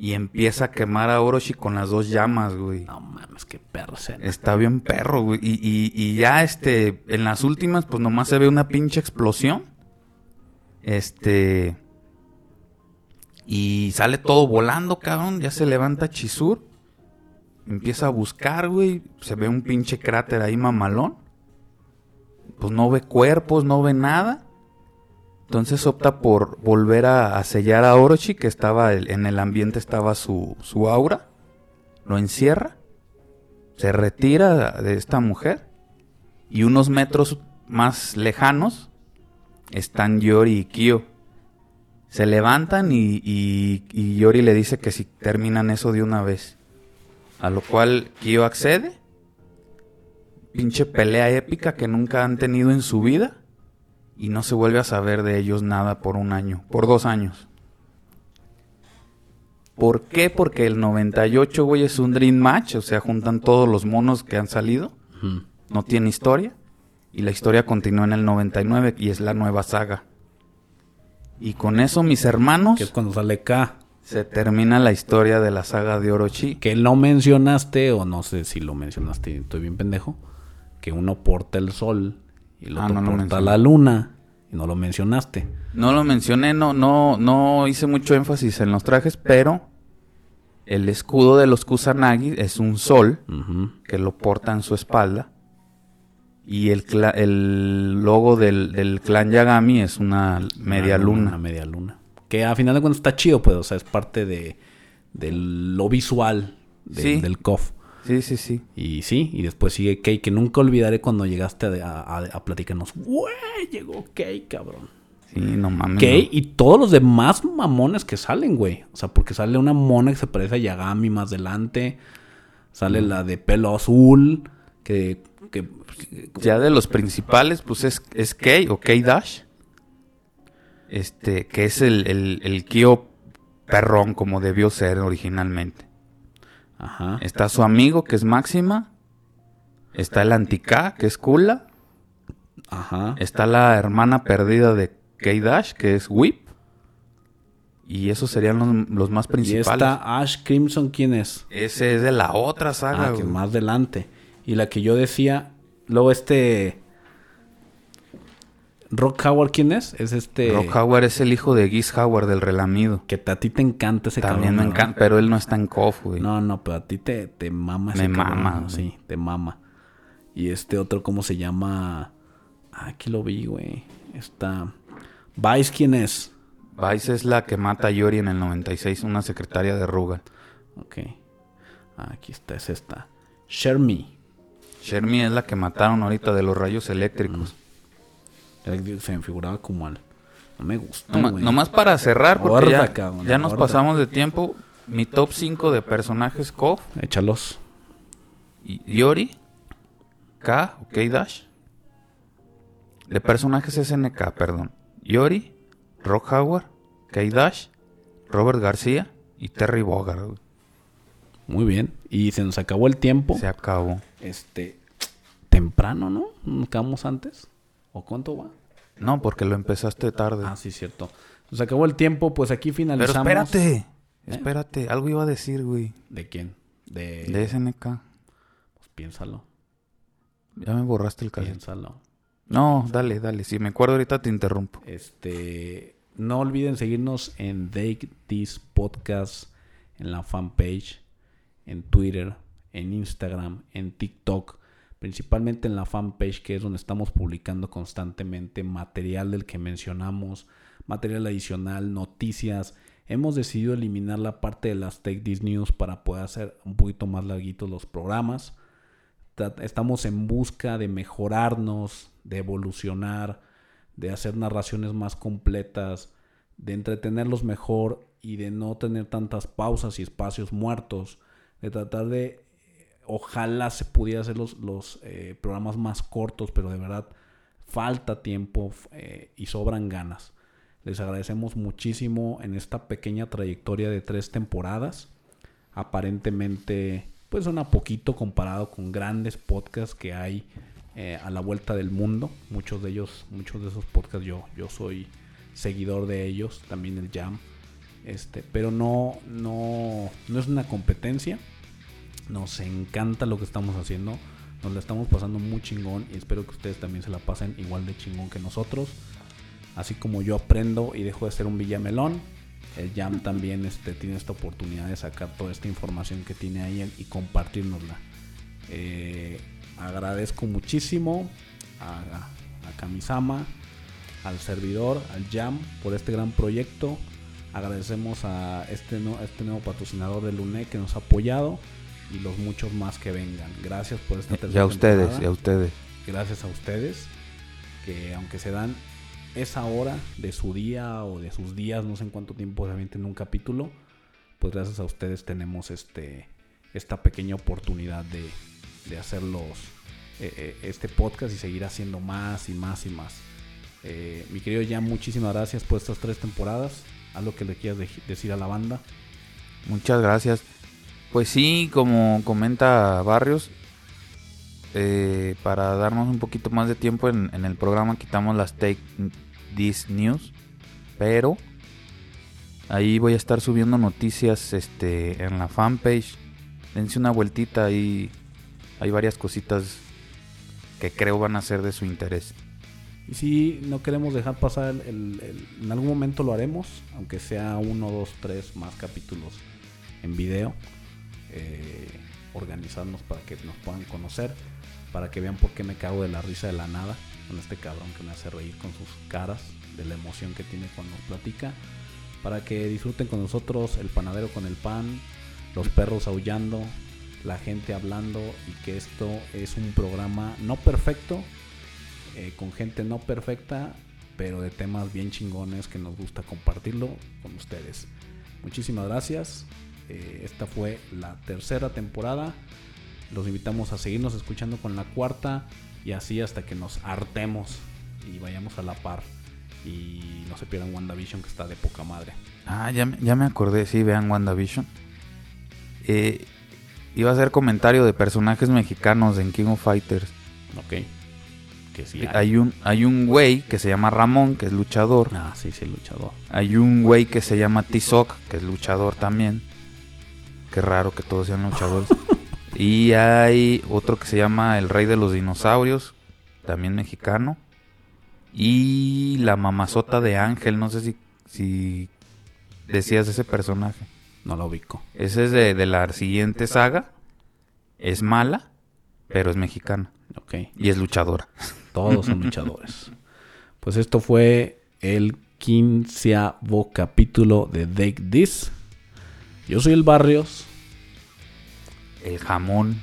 Speaker 2: Y empieza a quemar a Orochi con las dos llamas, güey.
Speaker 1: No mames, qué perro escena.
Speaker 2: Está bien perro, güey. Y, y- y ya, este, en las últimas, pues nomás se ve una pinche explosión. Este. Y sale todo volando, cabrón. Ya se levanta Chisur. Empieza a buscar, güey. Se ve un pinche cráter ahí mamalón. Pues no ve cuerpos, no ve nada. Entonces opta por volver a, sellar a Orochi, que estaba en el ambiente estaba su, su aura. Lo encierra se retira de esta mujer y unos metros más lejanos están Yori y Kyo. Se levantan y- y Yori le dice que si terminan eso de una vez. A lo cual Kyo accede. Pinche pelea épica que nunca han tenido en su vida. Y no se vuelve a saber de ellos nada por un año, por dos años. ¿Por qué? Porque el 98, güey, es un Dream Match. O sea, juntan todos los monos que han salido. No tiene historia. Y la historia continúa en el 99 y es la nueva saga. Y con eso, mis hermanos,
Speaker 1: Que es cuando sale K.
Speaker 2: se termina la historia de la saga de Orochi.
Speaker 1: Que no mencionaste, o no sé si lo mencionaste, estoy bien pendejo. Que uno porta el sol y el
Speaker 2: Ah,
Speaker 1: otro
Speaker 2: no lo
Speaker 1: porta la luna. Y no lo mencionaste.
Speaker 2: No lo mencioné, no, no, no hice mucho énfasis en los trajes, pero el escudo de los Kusanagi es un sol que lo porta en su espalda. Y el, cla- el logo del, del clan Yagami es una media
Speaker 1: Una
Speaker 2: luna.
Speaker 1: Una media luna. Que a final de cuentas está chido, pues. O sea, es parte de, de lo visual de-
Speaker 2: Sí.
Speaker 1: del COF.
Speaker 2: Sí, sí, sí.
Speaker 1: Y sí, y después sigue Kay, que nunca olvidaré cuando llegaste a, a- a platicarnos. Güey, llegó Kay, cabrón.
Speaker 2: Sí, no mames.
Speaker 1: Kay
Speaker 2: no.
Speaker 1: y todos los demás mamones que salen, güey. O sea, porque sale una mona que se parece a Yagami más adelante. Sale la de pelo azul. Que. que
Speaker 2: Ya de los principales, pues es, es Kei o Kei Dash. Este, que es el, el, el Kyo perrón como debió ser originalmente.
Speaker 1: Ajá.
Speaker 2: Está su amigo, que es Máxima. Está el anti-K, que es Kula.
Speaker 1: Ajá.
Speaker 2: Está la hermana perdida de Kei Dash, que es Whip. Y esos serían los, los más
Speaker 1: Y
Speaker 2: principales.
Speaker 1: esta Ash Crimson, ¿quién es?
Speaker 2: Ese es de la otra saga,
Speaker 1: Ah, que más adelante. Y la que yo decía, luego este Rock Howard, ¿quién es? Es este
Speaker 2: Rock Howard es el hijo de Giz Howard del relamido.
Speaker 1: que a ti te encanta ese
Speaker 2: También me
Speaker 1: cabrón, ¿verdad?
Speaker 2: encanta, pero él no está en KOF, güey.
Speaker 1: No, no, pero a ti te, te mama ese
Speaker 2: Me
Speaker 1: cabrón,
Speaker 2: mama.
Speaker 1: Sí, te mama. Y este otro, ¿cómo se llama? Ah, aquí lo vi, güey. Está Vice, ¿quién es?
Speaker 2: Vice es la que mata a Yori en el 96, una secretaria de Rugal.
Speaker 1: Ok. Ah, aquí está, es esta. Shermie.
Speaker 2: Shermie es la que mataron ahorita de los rayos eléctricos.
Speaker 1: Se me figuraba como al... No me gusta,
Speaker 2: nomás para cerrar, porque
Speaker 1: Gorda,
Speaker 2: ya,
Speaker 1: cabrón,
Speaker 2: ya nos
Speaker 1: gorda.
Speaker 2: pasamos de tiempo. Mi top 5 de personajes KOF.
Speaker 1: Échalos.
Speaker 2: Yori, K o K-Dash. De personajes SNK, perdón. Yori, Rock Howard, K-Dash, Robert García y Terry Bogard.
Speaker 1: Muy bien. Y se nos acabó el tiempo.
Speaker 2: Se acabó.
Speaker 1: Este... Temprano, ¿no? ¿Nos quedamos antes? ¿O cuánto va?
Speaker 2: No, porque lo empezaste tarde.
Speaker 1: Ah, sí, cierto. Nos acabó el tiempo, pues aquí
Speaker 2: Pero
Speaker 1: finalizamos.
Speaker 2: espérate. Espérate, algo iba a decir, güey.
Speaker 1: ¿De quién? De...
Speaker 2: De SNK.
Speaker 1: Pues piénsalo,
Speaker 2: Ya me borraste el cassette.
Speaker 1: piénsalo.
Speaker 2: No, dale, dale. Si me acuerdo ahorita te interrumpo.
Speaker 1: Este, no olviden seguirnos en Take This Podcast, en la fanpage, en Twitter, en Instagram, en TikTok, principalmente en la fanpage que es donde estamos publicando constantemente material del que mencionamos, material adicional, noticias. Hemos decidido eliminar la parte de las Take This News para poder hacer un poquito más larguitos los programas. Estamos en busca de mejorarnos, de evolucionar, de hacer narraciones más completas, de entretenerlos mejor y de no tener tantas pausas y espacios muertos, de tratar de ojalá se pudiera hacer los, los eh, programas más cortos, pero de verdad falta tiempo eh, y sobran ganas. Les agradecemos muchísimo en esta pequeña trayectoria de tres temporadas. Aparentemente, pues suena poquito comparado con grandes podcasts que hay eh, a la vuelta del mundo. Muchos de ellos, muchos de esos podcasts yo, yo soy seguidor de ellos, también el Jam. Este, pero no, no, no es una competencia. Nos encanta lo que estamos haciendo. Nos la estamos pasando muy chingón y espero que ustedes también se la pasen igual de chingón que nosotros. Así como yo aprendo y dejo de ser un villamelón, el Jam también este, tiene esta oportunidad de sacar toda esta información que tiene ahí y compartirnosla. Eh, agradezco muchísimo a, a Kamisama, al servidor, al Jam, por este gran proyecto. Agradecemos a este, no, este nuevo patrocinador de Lune que nos ha apoyado y los muchos más que vengan. Gracias por esta
Speaker 2: tercera Y a ustedes, y a ustedes.
Speaker 1: Gracias a ustedes, que aunque se dan esa hora de su día o de sus días, no sé en cuánto tiempo se en un capítulo, pues gracias a ustedes tenemos este esta pequeña oportunidad de, de hacer eh, eh, este podcast y seguir haciendo más y más y más. Eh, mi querido Jan, muchísimas gracias por estas tres temporadas. Algo que le quieras decir a la banda.
Speaker 2: Muchas gracias. Pues sí, como comenta Barrios, eh, para darnos un poquito más de tiempo en, el programa quitamos las Take This News, pero ahí voy a estar subiendo noticias este, en la fanpage. Dense una vueltita ahí, hay varias cositas que creo van a ser de su interés.
Speaker 1: Y si no queremos dejar pasar el, en algún momento lo haremos, aunque sea uno, dos, tres más capítulos en video. Eh, organizarnos para que nos puedan conocer, para que vean por qué me cago de la risa de la nada con este cabrón que me hace reír con sus caras, de la emoción que tiene cuando nos platica, para que disfruten con nosotros el panadero con el pan, los perros aullando, la gente hablando y que esto es un programa no perfecto, eh, con gente no perfecta, pero de temas bien chingones que nos gusta compartirlo con ustedes. Muchísimas gracias. Eh, esta fue la tercera temporada. Los invitamos a seguirnos escuchando con la cuarta y así hasta que nos hartemos y vayamos a la par. Y no se pierdan WandaVision que está de poca madre.
Speaker 2: Ah, ya, ya me acordé, sí, vean WandaVision. Eh, iba a hacer comentario de personajes mexicanos en King of Fighters.
Speaker 1: Ok
Speaker 2: hay. un hay un güey que se llama Ramón, que es luchador.
Speaker 1: Ah, sí, sí, luchador.
Speaker 2: Hay un güey que se llama Tizoc, que es luchador también. Qué raro que todos sean luchadores. y hay otro que se llama El Rey de los Dinosaurios, también mexicano. Y la mamazota de Ángel, no sé si, si decías ese personaje.
Speaker 1: No lo ubico.
Speaker 2: Ese es de, de la siguiente saga. Es mala, pero es mexicana.
Speaker 1: Ok.
Speaker 2: Y es luchadora.
Speaker 1: Todos son luchadores. Pues esto fue el quinceavo capítulo de Take This. Yo soy el Barrios.
Speaker 2: El jamón.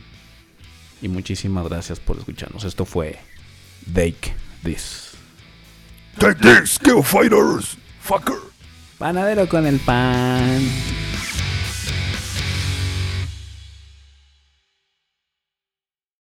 Speaker 1: Y muchísimas gracias por escucharnos. Esto fue Take This.
Speaker 2: Take This, Kill Fighters, fucker.
Speaker 1: Panadero con el pan.